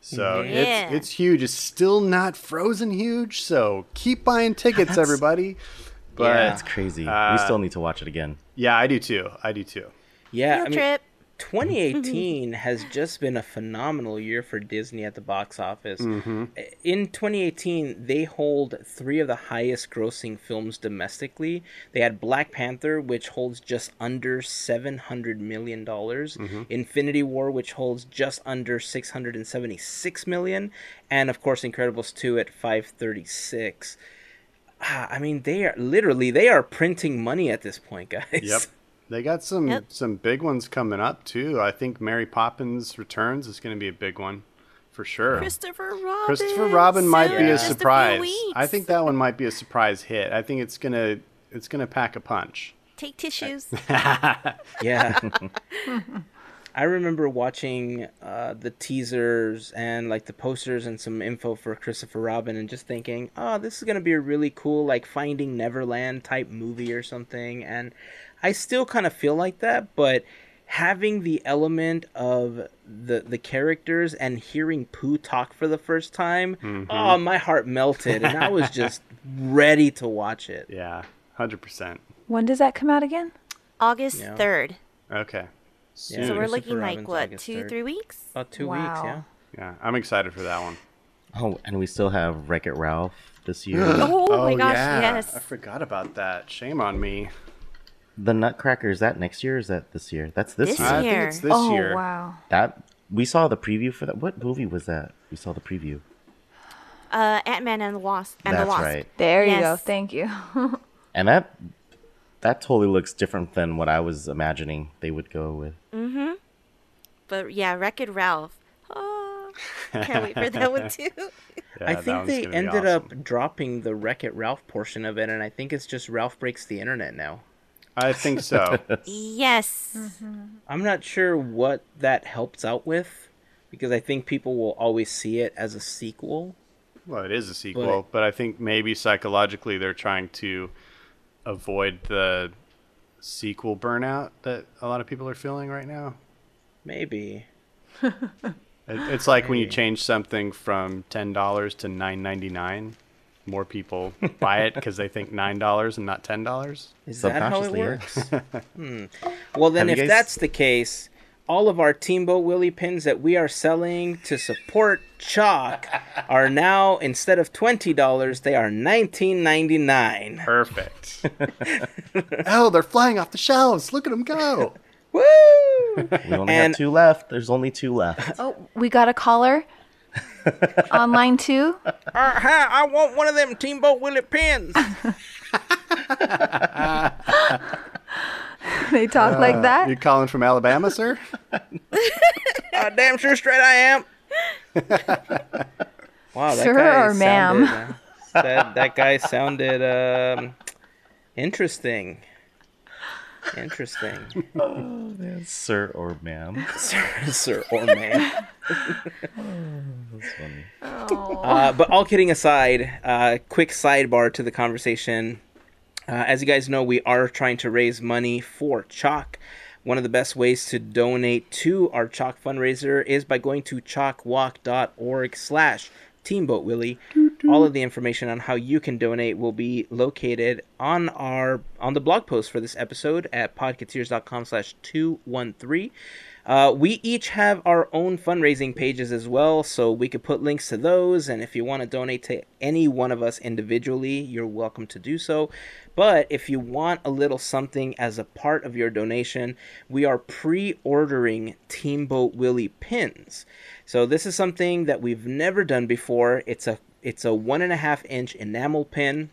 So Yeah. it's it's huge. It's still not frozen huge. So keep buying tickets, That's- everybody. But Yeah. That's crazy. Uh, we still need to watch it again. yeah, I do too. I do too. Yeah, Field I mean, trip. 2018 has just been a phenomenal year for Disney at the box office. Mm-hmm. In 2018, they hold three of the highest grossing films domestically. They had Black Panther, which holds just under $700 million, Mm-hmm. Infinity War, which holds just under 676 million, and of course, Incredibles 2 at 536 Ah, I mean, they are literally they are printing money at this point, guys. Yep. They got some Yep. some big ones coming up too. I think Mary Poppins Returns is going to be a big one for sure. Christopher Robin. Christopher Robin might be Yeah. a Just a surprise. weeks. I think that one might be a surprise hit. I think it's gonna it's gonna pack a punch. Take tissues. Yeah. I remember watching uh, the teasers and like the posters and some info for Christopher Robin and just thinking, oh, this is going to be a really cool, like Finding Neverland type movie or something. And I still kind of feel like that, but having the element of the the characters and hearing Pooh talk for the first time, mm-hmm. oh, my heart melted and I was just ready to watch it. Yeah, hundred percent. When does that come out again? August Yeah. 3rd. Okay. Yeah. So we're Christopher looking like, what, August two, 3rd. three weeks? About two Wow. weeks, yeah. Yeah, I'm excited for that one. Oh, and we still have Wreck It Ralph this year. Oh, my oh, gosh, yeah. yes. I forgot about that. Shame on me. The Nutcracker is that next year? Or is that this year? That's this, This year. I think it's this oh year. wow. That we saw the preview for that. What movie was that? We saw the preview. Uh, Ant Man and the Wasp. And That's the Wasp. right. There you go. Yes. Thank you. And that that totally looks different than what I was imagining they would go with. Mm-hmm. But yeah, Wreck It Ralph. Oh, can't wait for that one too. Yeah, I that think one's they gonna be ended awesome. up dropping the Wreck It Ralph portion of it, and I think it's just Ralph breaks the internet now. I think so. yes. Mm-hmm. I'm not sure what that helps out with, because I think people will always see it as a sequel. well, it is a sequel, but I think maybe psychologically they're trying to avoid the sequel burnout that a lot of people are feeling right now. Maybe. It, it's like when you change something from ten dollars to nine ninety nine. More people buy it because they think nine dollars and not ten dollars. Is that how it works? hmm. Well, then, Have if guys- that's the case, all of our Teamboat Willie pins that we are selling to support Chalk are now instead of twenty dollars, they are nineteen ninety nine. Perfect. oh, they're flying off the shelves. Look at them go. Woo! We only And- have two left. There's only two left. oh, we got a caller. Online too. Uh-huh, I want one of them Teamboat Willie pins. They talk like that? You that. calling from Alabama, sir? Uh, damn sure straight I am. wow, that Sir guy or ma'am? sounded, uh, that that guy sounded um, interesting. Interesting, Sir or ma'am. sir, sir or ma'am. That's funny. Uh, but all kidding aside, uh, quick sidebar to the conversation. Uh, as you guys know, we are trying to raise money for Chalk. One of the best ways to donate to our Chalk fundraiser is by going to chalkwalk.org slash Teamboat Willie. All of the information on how you can donate will be located on our on the blog post for this episode at podcateers.com slash 213. Uh, we each have our own fundraising pages as well, so we could put links to those. And if you want to donate to any one of us individually, you're welcome to do so. But if you want a little something as a part of your donation, we are pre ordering Teamboat Willie pins. So this is something that we've never done before. It's a it's a one and a half inch enamel pin.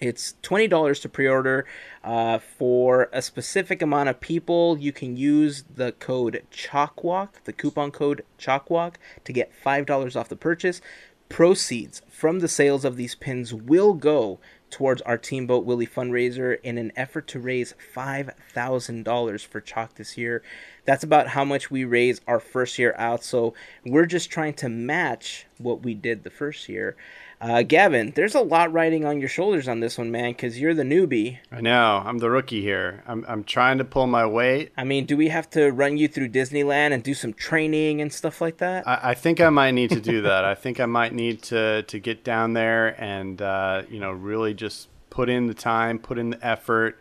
It's twenty dollars to pre-order. Uh, for a specific amount of people, you can use the code ChalkWalk, the coupon code ChalkWalk, to get five dollars off the purchase. Proceeds from the sales of these pins will go towards our Team Boat Willie fundraiser in an effort to raise $5,000 for Chalk this year. That's about how much we raise our first year out. So we're just trying to match what we did the first year. Uh, Gavin, there's a lot riding on your shoulders on this one, man, because you're the newbie. I know. I'm the rookie here. I'm, I'm trying to pull my weight. I mean, do we have to run you through Disneyland and do some training and stuff like that? I, I think I might need to do that. I think I might need to, to get down there and, uh, you know, really just put in the time, put in the effort,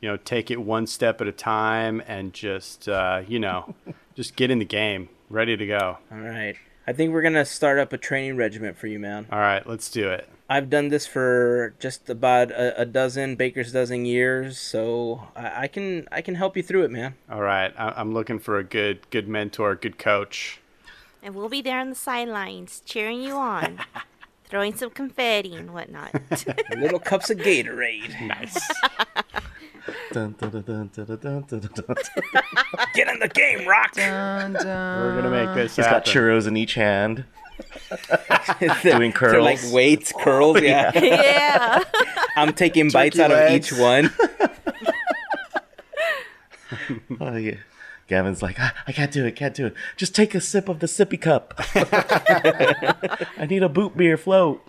you know, take it one step at a time and just, uh, you know, just get in the game, ready to go. All right. I think we're gonna start up a training regiment for you, man. All right, let's do it. I've done this for just about a, a dozen baker's dozen years, so I, I, can I can help you through it, man. All right, I, I'm looking for a good good mentor, good coach. And we'll be there on the sidelines cheering you on, throwing some confetti and whatnot. Little cups of Gatorade. Nice. Get in the game, Rock. We're gonna make this. He's got churros in each hand. Doing curls, They're like weights, curls. Oh, yeah. yeah. I'm taking bites out of each one. Oh, yeah. Gavin's like, "Ah, I can't do it, can't do it. Just take a sip of the sippy cup. I need a boot beer float.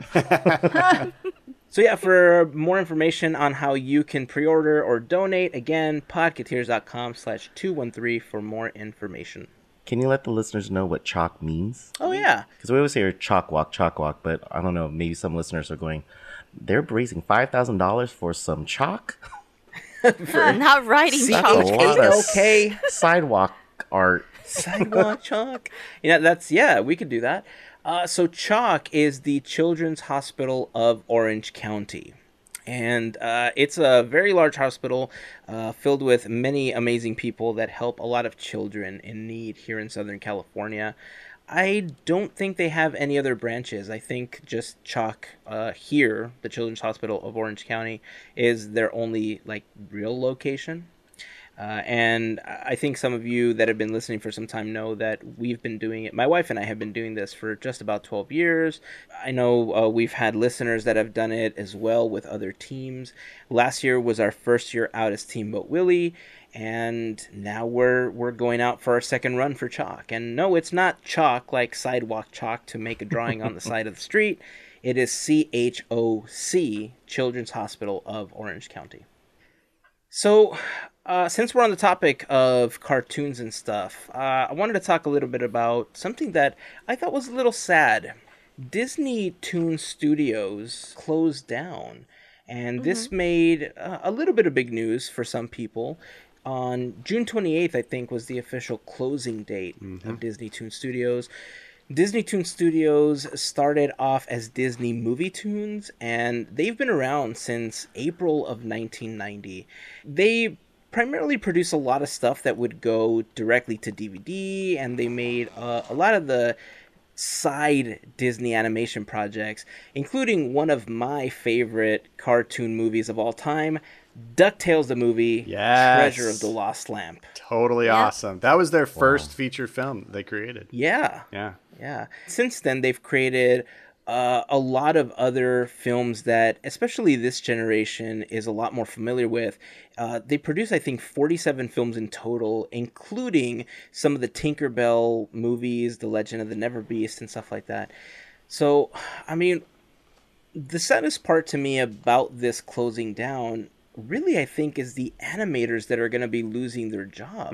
So yeah, for more information on how you can pre-order or donate, again, podcateers.com slash 213 for more information. Can you let the listeners know what chalk means? Oh yeah. Because we always hear chalk walk, chalk walk, but I don't know. Maybe some listeners are going, they're raising $5,000 for some chalk? I'm not writing That's a chalk. lot of Okay. sidewalk art. Sidewalk chalk. Yeah, that's yeah, we could do that. Uh, so Chalk is the Children's Hospital of Orange County. And uh, it's a very large hospital uh, filled with many amazing people that help a lot of children in need here in Southern California. I don't think they have any other branches. I think just Chalk uh, here, the Children's Hospital of Orange County, is their only like real location. Uh, and I think some of you that have been listening for some time know that we've been doing it. My wife and I have been doing this for just about 12 years. I know uh, we've had listeners that have done it as well with other teams. Last year was our first year out as Teamboat Willie, and now we're we're going out for our second run for chalk. And no, it's not chalk like sidewalk chalk to make a drawing on the side of the street. It is C H O C Children's Hospital of Orange County. So, uh, since we're on the topic of cartoons and stuff, uh, I wanted to talk a little bit about something that I thought was a little sad. Disney Toon Studios closed down, and this made uh, a little bit of big news for some people. On June 28th, I think, was the official closing date of Disney Toon Studios. Disney Toon Studios started off as Disney MovieToons, and they've been around since April of 1990. They primarily produce a lot of stuff that would go directly to DVD, and they made uh, a lot of the side Disney animation projects, including one of my favorite cartoon movies of all time, DuckTales the movie, Yes. Treasure of the Lost Lamp. Totally Yeah. awesome. That was their first feature film they created. Yeah. Yeah. Yeah. Since then, they've created uh, a lot of other films that, especially this generation, is a lot more familiar with. Uh, they produced, I think, 47 films in total, including some of the Tinkerbell movies, The Legend of the NeverBeast, and stuff like that. So, I mean, the saddest part to me about this closing down really i think is the animators that are going to be losing their job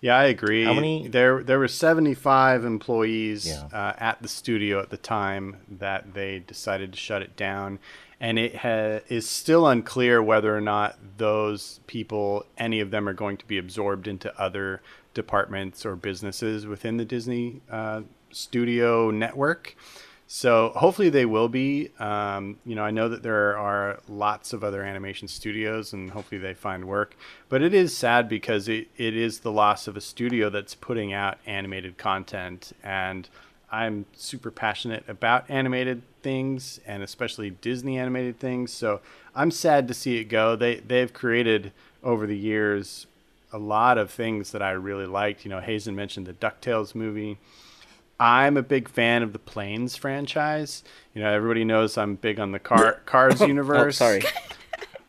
Yeah, I agree. How many- There, there were seventy-five employees Yeah. uh, at the studio at the time that they decided to shut it down, and it ha- is still unclear whether or not those people, any of them, are going to be absorbed into other departments or businesses within the Disney uh, studio network. So hopefully they will be. Um, you know, I know that there are lots of other animation studios, and hopefully they find work. But it is sad because it, it is the loss of a studio that's putting out animated content, and I'm super passionate about animated things, and especially Disney animated things. So I'm sad to see it go. They they've created over the years a lot of things that I really liked. You know, Hazen mentioned the Ducktales movie I'm a big fan of the Planes franchise. You know, everybody knows I'm big on the car Cars oh, universe. Oh, sorry.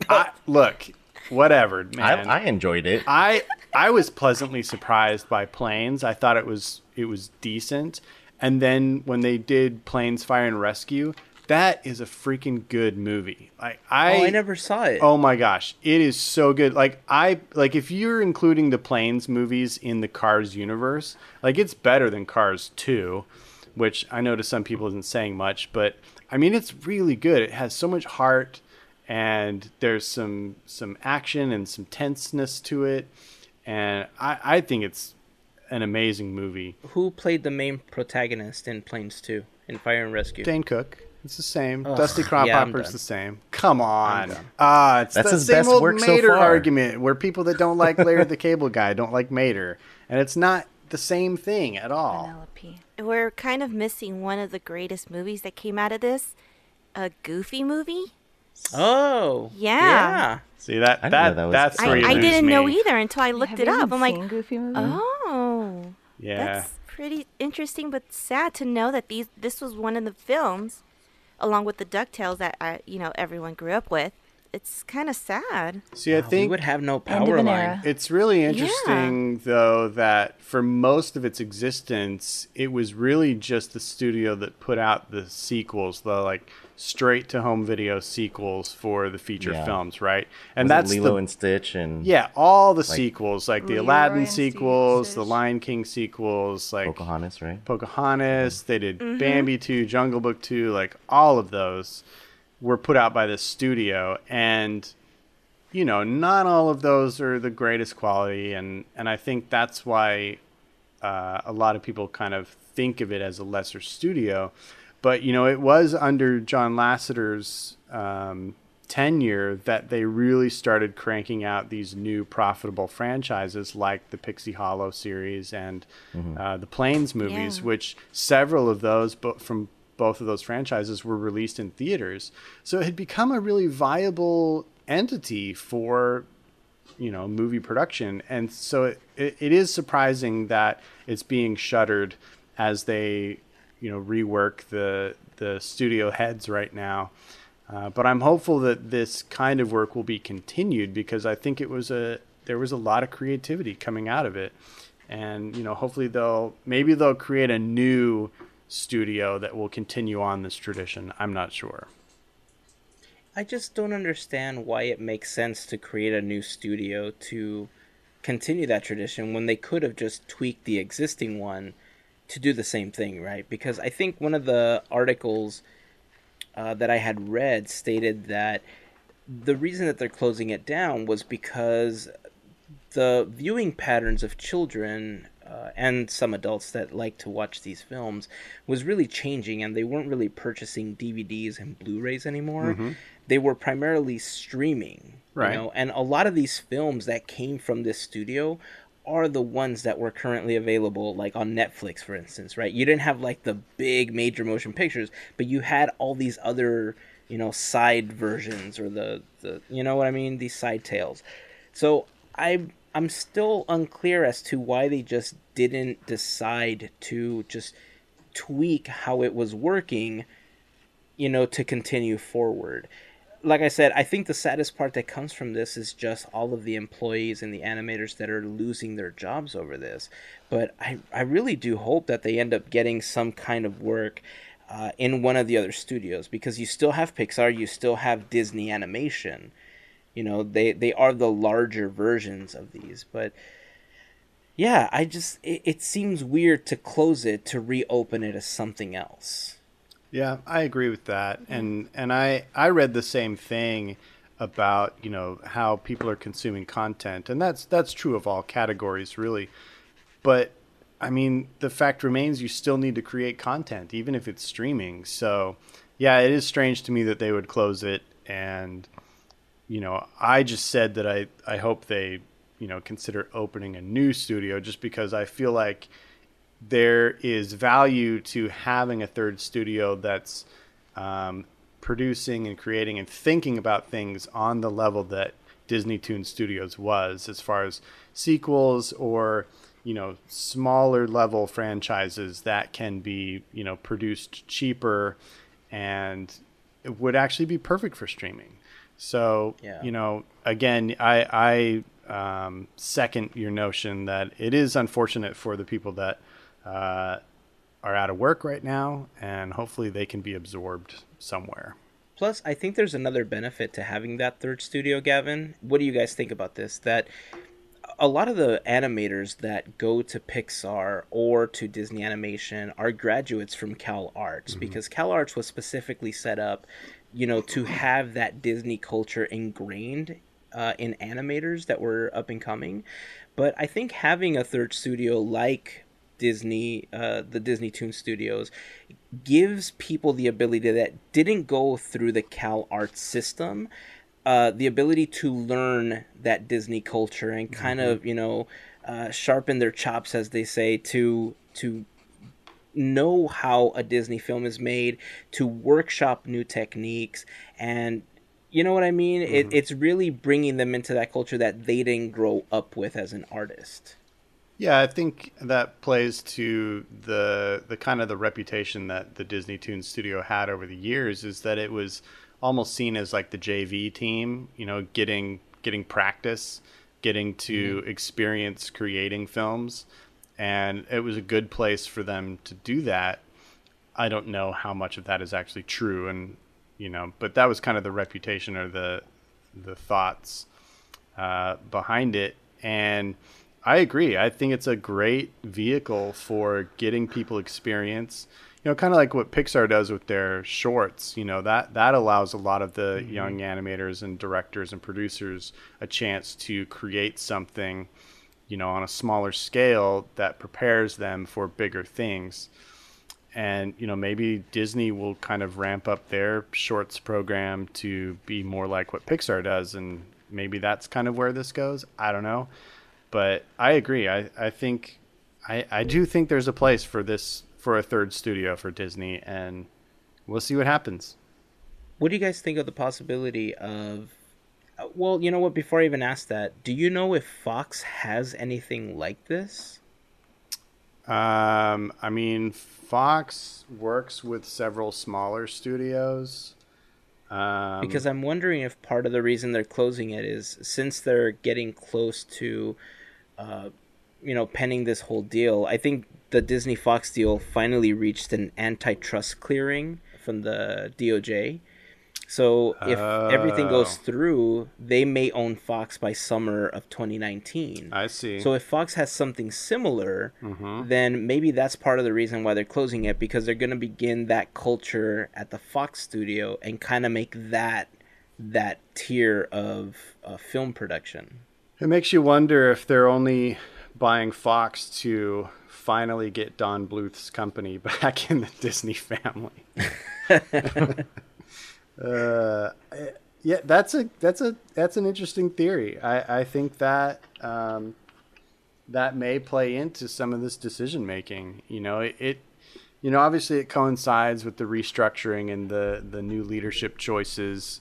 I, look, whatever, I, man. I enjoyed it. I I was pleasantly surprised by Planes. I thought it was it was decent. And then when they did Planes Fire and Rescue, that is a freaking good movie. Like oh, I oh, I never saw it. Oh my gosh, it is so good. Like I like if you're including the Planes movies in the Cars universe, like it's better than Cars 2, which I know to some people isn't saying much, but I mean it's really good. It has so much heart and there's some some action and some tenseness to it. And I, I think it's an amazing movie. Who played the main protagonist in Planes 2 in Fire and Rescue? Dane Cook. It's the same. Ugh, Dusty yeah, I'm Crophopper's done. the same. Come on. done. Ah, it's That's the his same best old work so Mater far. argument where people that don't like Larry the Cable Guy don't like Mater. And it's not the same thing at all. Penelope. We're kind of missing one of the greatest movies that came out of this. A Goofy movie. Oh. Yeah. Yeah. See that that, that was, that's I- I, you I lose didn't me. know either until I looked Have it up. I'm like, Goofy movie? oh, Yeah. that's pretty interesting, but sad to know that these this was one of the films, along with the Ducktales that I, you know everyone grew up with. It's kind of sad. See, I we think would have no power line. era. It's really interesting, though, that for most of its existence, it was really just the studio that put out the sequels, the like straight to home video sequels for the feature Yeah. films, right? And Was it that's Lilo the, and Stitch and yeah, all the sequels, like the Leroy Aladdin sequels, the Lion King sequels, like Pocahontas, right? Pocahontas. They did Bambi 2, Jungle Book 2, like all of those were put out by this studio and you know, not all of those are the greatest quality and and I think that's why uh, a lot of people kind of think of it as a lesser studio. But you know, it was under John Lasseter's um, tenure that they really started cranking out these new profitable franchises like the Pixie Hollow series and uh, the Planes movies, Yeah. which several of those bo- from both of those franchises were released in theaters. So it had become a really viable entity for you know movie production and so it, it, it is surprising that it's being shuttered as they you know rework the the studio heads right now. Uh, but i'm hopeful that this kind of work will be continued because i think it was a there was a lot of creativity coming out of it. And you know hopefully they'll maybe they'll create a new studio that will continue on this tradition. I'm not sure. I just don't understand why it makes sense to create a new studio to continue that tradition when they could have just tweaked the existing one to do the same thing, right? Because I think one of the articles uh, that I had read stated that the reason that they're closing it down was because the viewing patterns of children uh, and some adults that like to watch these films was really changing and they weren't really purchasing DVDs and Blu-rays anymore. They were primarily streaming. Right. You know? And a lot of these films that came from this studio are the ones that were currently available like on Netflix for instance, right? You didn't have like the big major motion pictures, but you had all these other, you know, side versions or the the you know what I mean, these side tales. So I I'm still unclear as to why they just didn't decide to just tweak how it was working, you know, to continue forward. Like I said, I think the saddest part that comes from this is just all of the employees and the animators that are losing their jobs over this. But I, I really do hope that they end up getting some kind of work uh, in one of the other studios because you still have Pixar, you still have Disney Animation you know they they are the larger versions of these but yeah i just it, it seems weird to close it to reopen it as something else Yeah, I agree with that, mm-hmm. and and I I read the same thing about you know how people are consuming content, and that's that's true of all categories really, but I mean the fact remains you still need to create content even if it's streaming. So yeah, it is strange to me that they would close it, and you know I just said that I I hope they you know consider opening a new studio just because I feel like there is value to having a third studio that's um, producing and creating and thinking about things on the level that Disney Toon Studios was, as far as sequels or you know smaller level franchises that can be you know produced cheaper and it would actually be perfect for streaming so Yeah. you know again i i um, second your notion that it is unfortunate for the people that uh, are out of work right now and hopefully they can be absorbed somewhere Plus, I think there's another benefit to having that third studio, Gavin. What do you guys think about this? That a lot of the animators that go to Pixar or to Disney Animation are graduates from Cal Arts because Cal Arts was specifically set up, you know, to have that Disney culture ingrained uh, in animators that were up and coming. But I think having a third studio like Disney, uh, the Disney Toon Studios, gives people the ability that didn't go through the Cal Arts system, uh, the ability to learn that Disney culture and kind of you know uh, sharpen their chops, as they say, to to know how a Disney film is made, to workshop new techniques, and you know what I mean. It, it's really bringing them into that culture that they didn't grow up with as an artist. Yeah, I think that plays to the the kind of the reputation that the Disney Toon Studio had over the years is that it was almost seen as like the JV team, you know, getting getting practice, getting to experience creating films, and it was a good place for them to do that. I don't know how much of that is actually true and you know, but that was kind of the reputation or the the thoughts uh, behind it. And I agree. I think it's a great vehicle for getting people experience. You know, kind of like what Pixar does with their shorts. You know that that allows a lot of the mm-hmm. young animators and directors and producers a chance to create something, you know, on a smaller scale that prepares them for bigger things. And you know, maybe Disney will kind of ramp up their shorts program to be more like what Pixar does, and maybe that's kind of where this goes. I don't know but I agree. I, I think I, I do think there's a place for this for a third studio for Disney, and we'll see what happens. What do you guys think of the possibility of? uh, Well, you know what? Before I even ask that, do you know if Fox has anything like this? Um, I mean, Fox works with several smaller studios. Um, Because I'm wondering if part of the reason they're closing it is since they're getting close to, uh, you know, penning this whole deal. I think the Disney Fox deal finally reached an antitrust clearing from the DOJ. So if everything goes Oh. through, they may own Fox by summer of 2019. I see. So if Fox has something similar, Mm-hmm. then maybe that's part of the reason why they're closing it because they're going to begin that culture at the Fox studio and kind of make that that tier of uh, film production. It makes you wonder if they're only buying Fox to finally get Don Bluth's company back in the Disney family. uh, yeah, that's a that's a that's an interesting theory. I I think that um, that may play into some of this decision making. You know, it, it you know obviously it coincides with the restructuring and the the new leadership choices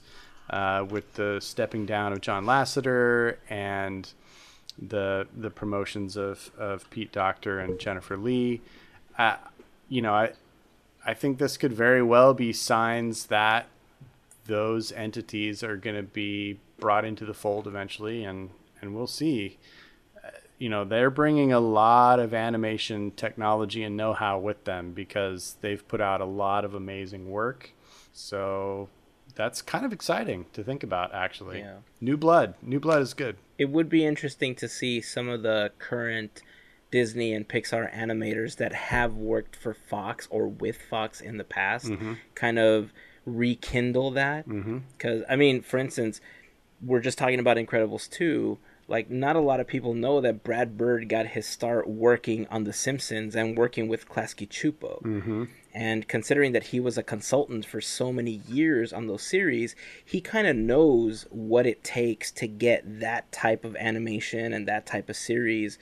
uh, with the stepping down of John Lasseter and the the promotions of of Pete Docter and Jennifer Lee. Uh, you know, I I think this could very well be signs that those entities are going to be brought into the fold eventually, and and we'll see. Uh, You know, they're bringing a lot of animation technology and know-how with them because they've put out a lot of amazing work. So that's kind of exciting to think about, actually. Yeah. New blood, new blood is good. It would be interesting to see some of the current Disney and Pixar animators that have worked for Fox or with Fox in the past mm-hmm. kind of rekindle that. Mm-hmm. Because, I mean, for instance, we're just talking about Incredibles 2. Like, not a lot of people know that Brad Bird got his start working on The Simpsons and working with Klasky Csupo. And considering that he was a consultant for so many years on those series, he kind of knows what it takes to get that type of animation and that type of series,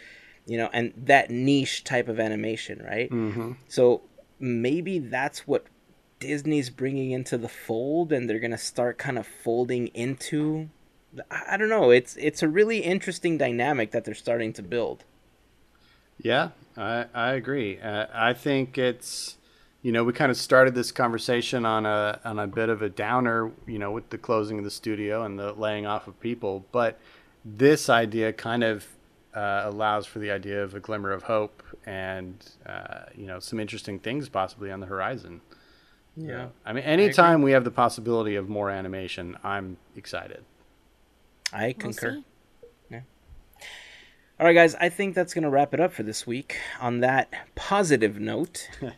you know, and that niche type of animation, right? Mm-hmm. So maybe that's what Disney's bringing into the fold, and they're gonna start kind of folding into. I I don't know. It's it's a really interesting dynamic that they're starting to build. Yeah, I, I agree. Uh, I think it's, you know, we kind of started this conversation on a on a bit of a downer, you know, with the closing of the studio and the laying off of people. But this idea kind of uh, allows for the idea of a glimmer of hope and uh, you know some interesting things possibly on the horizon. Yeah. I mean, anytime we have the possibility of more animation, I'm excited. I We'll concur. Yeah. All right, guys. I think that's gonna wrap it up for this week. On that positive note.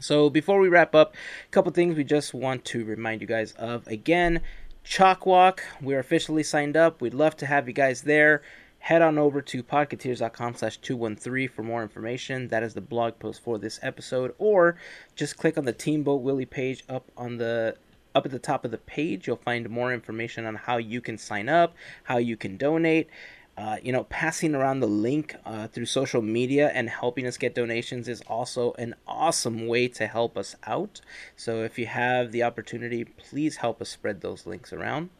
so before we wrap up, a couple things we just want to remind you guys of. Again, Chalk Walk. We're officially signed up. We'd love to have you guys there. Head on over to podcateers.com slash 213 for more information. That is the blog post for this episode. Or just click on the Teamboat Willie page up on the up at the top of the page. You'll find more information on how you can sign up, how you can donate. Uh, you know, passing around the link uh, through social media and helping us get donations is also an awesome way to help us out. So if you have the opportunity, please help us spread those links around.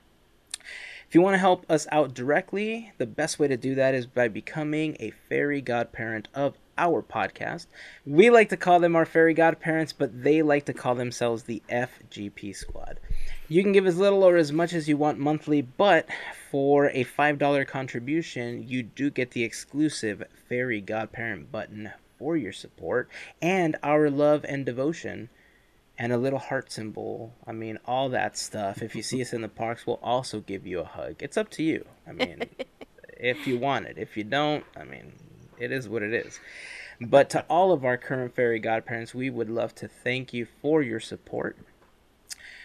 If you want to help us out directly, the best way to do that is by becoming a fairy godparent of our podcast. We like to call them our fairy godparents, but they like to call themselves the FGP Squad. You can give as little or as much as you want monthly, but for a $5 contribution, you do get the exclusive fairy godparent button for your support and our love and devotion and a little heart symbol. I mean, all that stuff. If you see us in the parks, we'll also give you a hug. It's up to you. I mean, if you want it. If you don't, I mean, it is what it is. But to all of our current fairy godparents, we would love to thank you for your support.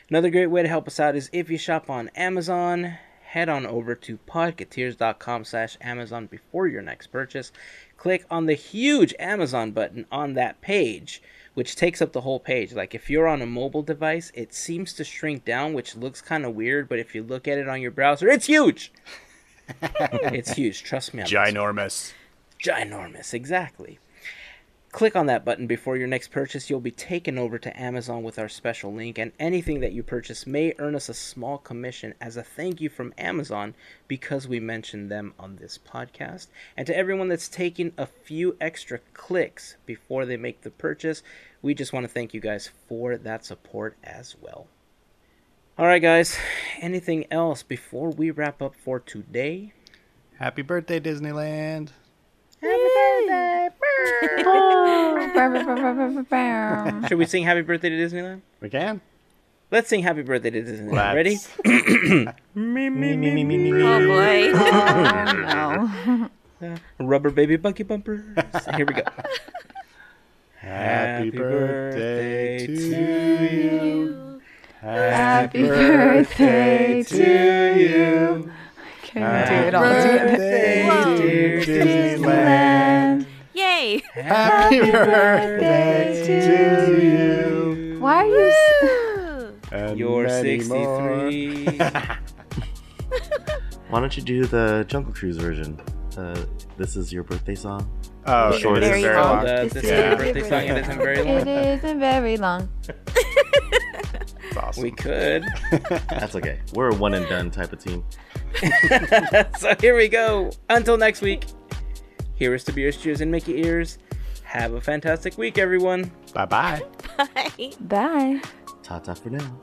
Another great way to help us out is if you shop on Amazon, head on over to podcateers.com slash Amazon before your next purchase. Click on the huge Amazon button on that page, which takes up the whole page. Like if you're on a mobile device, it seems to shrink down, which looks kind of weird, but if you look at it on your browser, it's huge. it's huge. Trust me. on this one Ginormous. exactly click on that button before your next purchase you'll be taken over to amazon with our special link and anything that you purchase may earn us a small commission as a thank you from amazon because we mentioned them on this podcast and to everyone that's taken a few extra clicks before they make the purchase we just want to thank you guys for that support as well all right guys anything else before we wrap up for today Happy birthday, Disneyland. should we sing happy birthday to disneyland We can. Let's sing happy birthday to Disneyland. Let's. Ready? Me, me, me, me, me, me. Oh boy. Oh, no. Rubber baby bunky bumpers. Here we go. Happy birthday to you. Happy birthday to you. Can we do it all together? Birthday, dear Disneyland. Yay! Happy birthday to you. Why are you? s- And You're many more. 63. Why don't you do the Jungle Cruise version? Uh, this is your birthday song. Oh, The short it is Very very long. long. Uh, This this is is your your birthday song. It isn't very long. It isn't very long. It's awesome. We could. That's okay. We're a one and done type of team. so here we go. Until next week. Here is to Beer's Cheers and Mickey Ears. Have a fantastic week, everyone. Bye bye. Bye. Bye. Ta ta for now.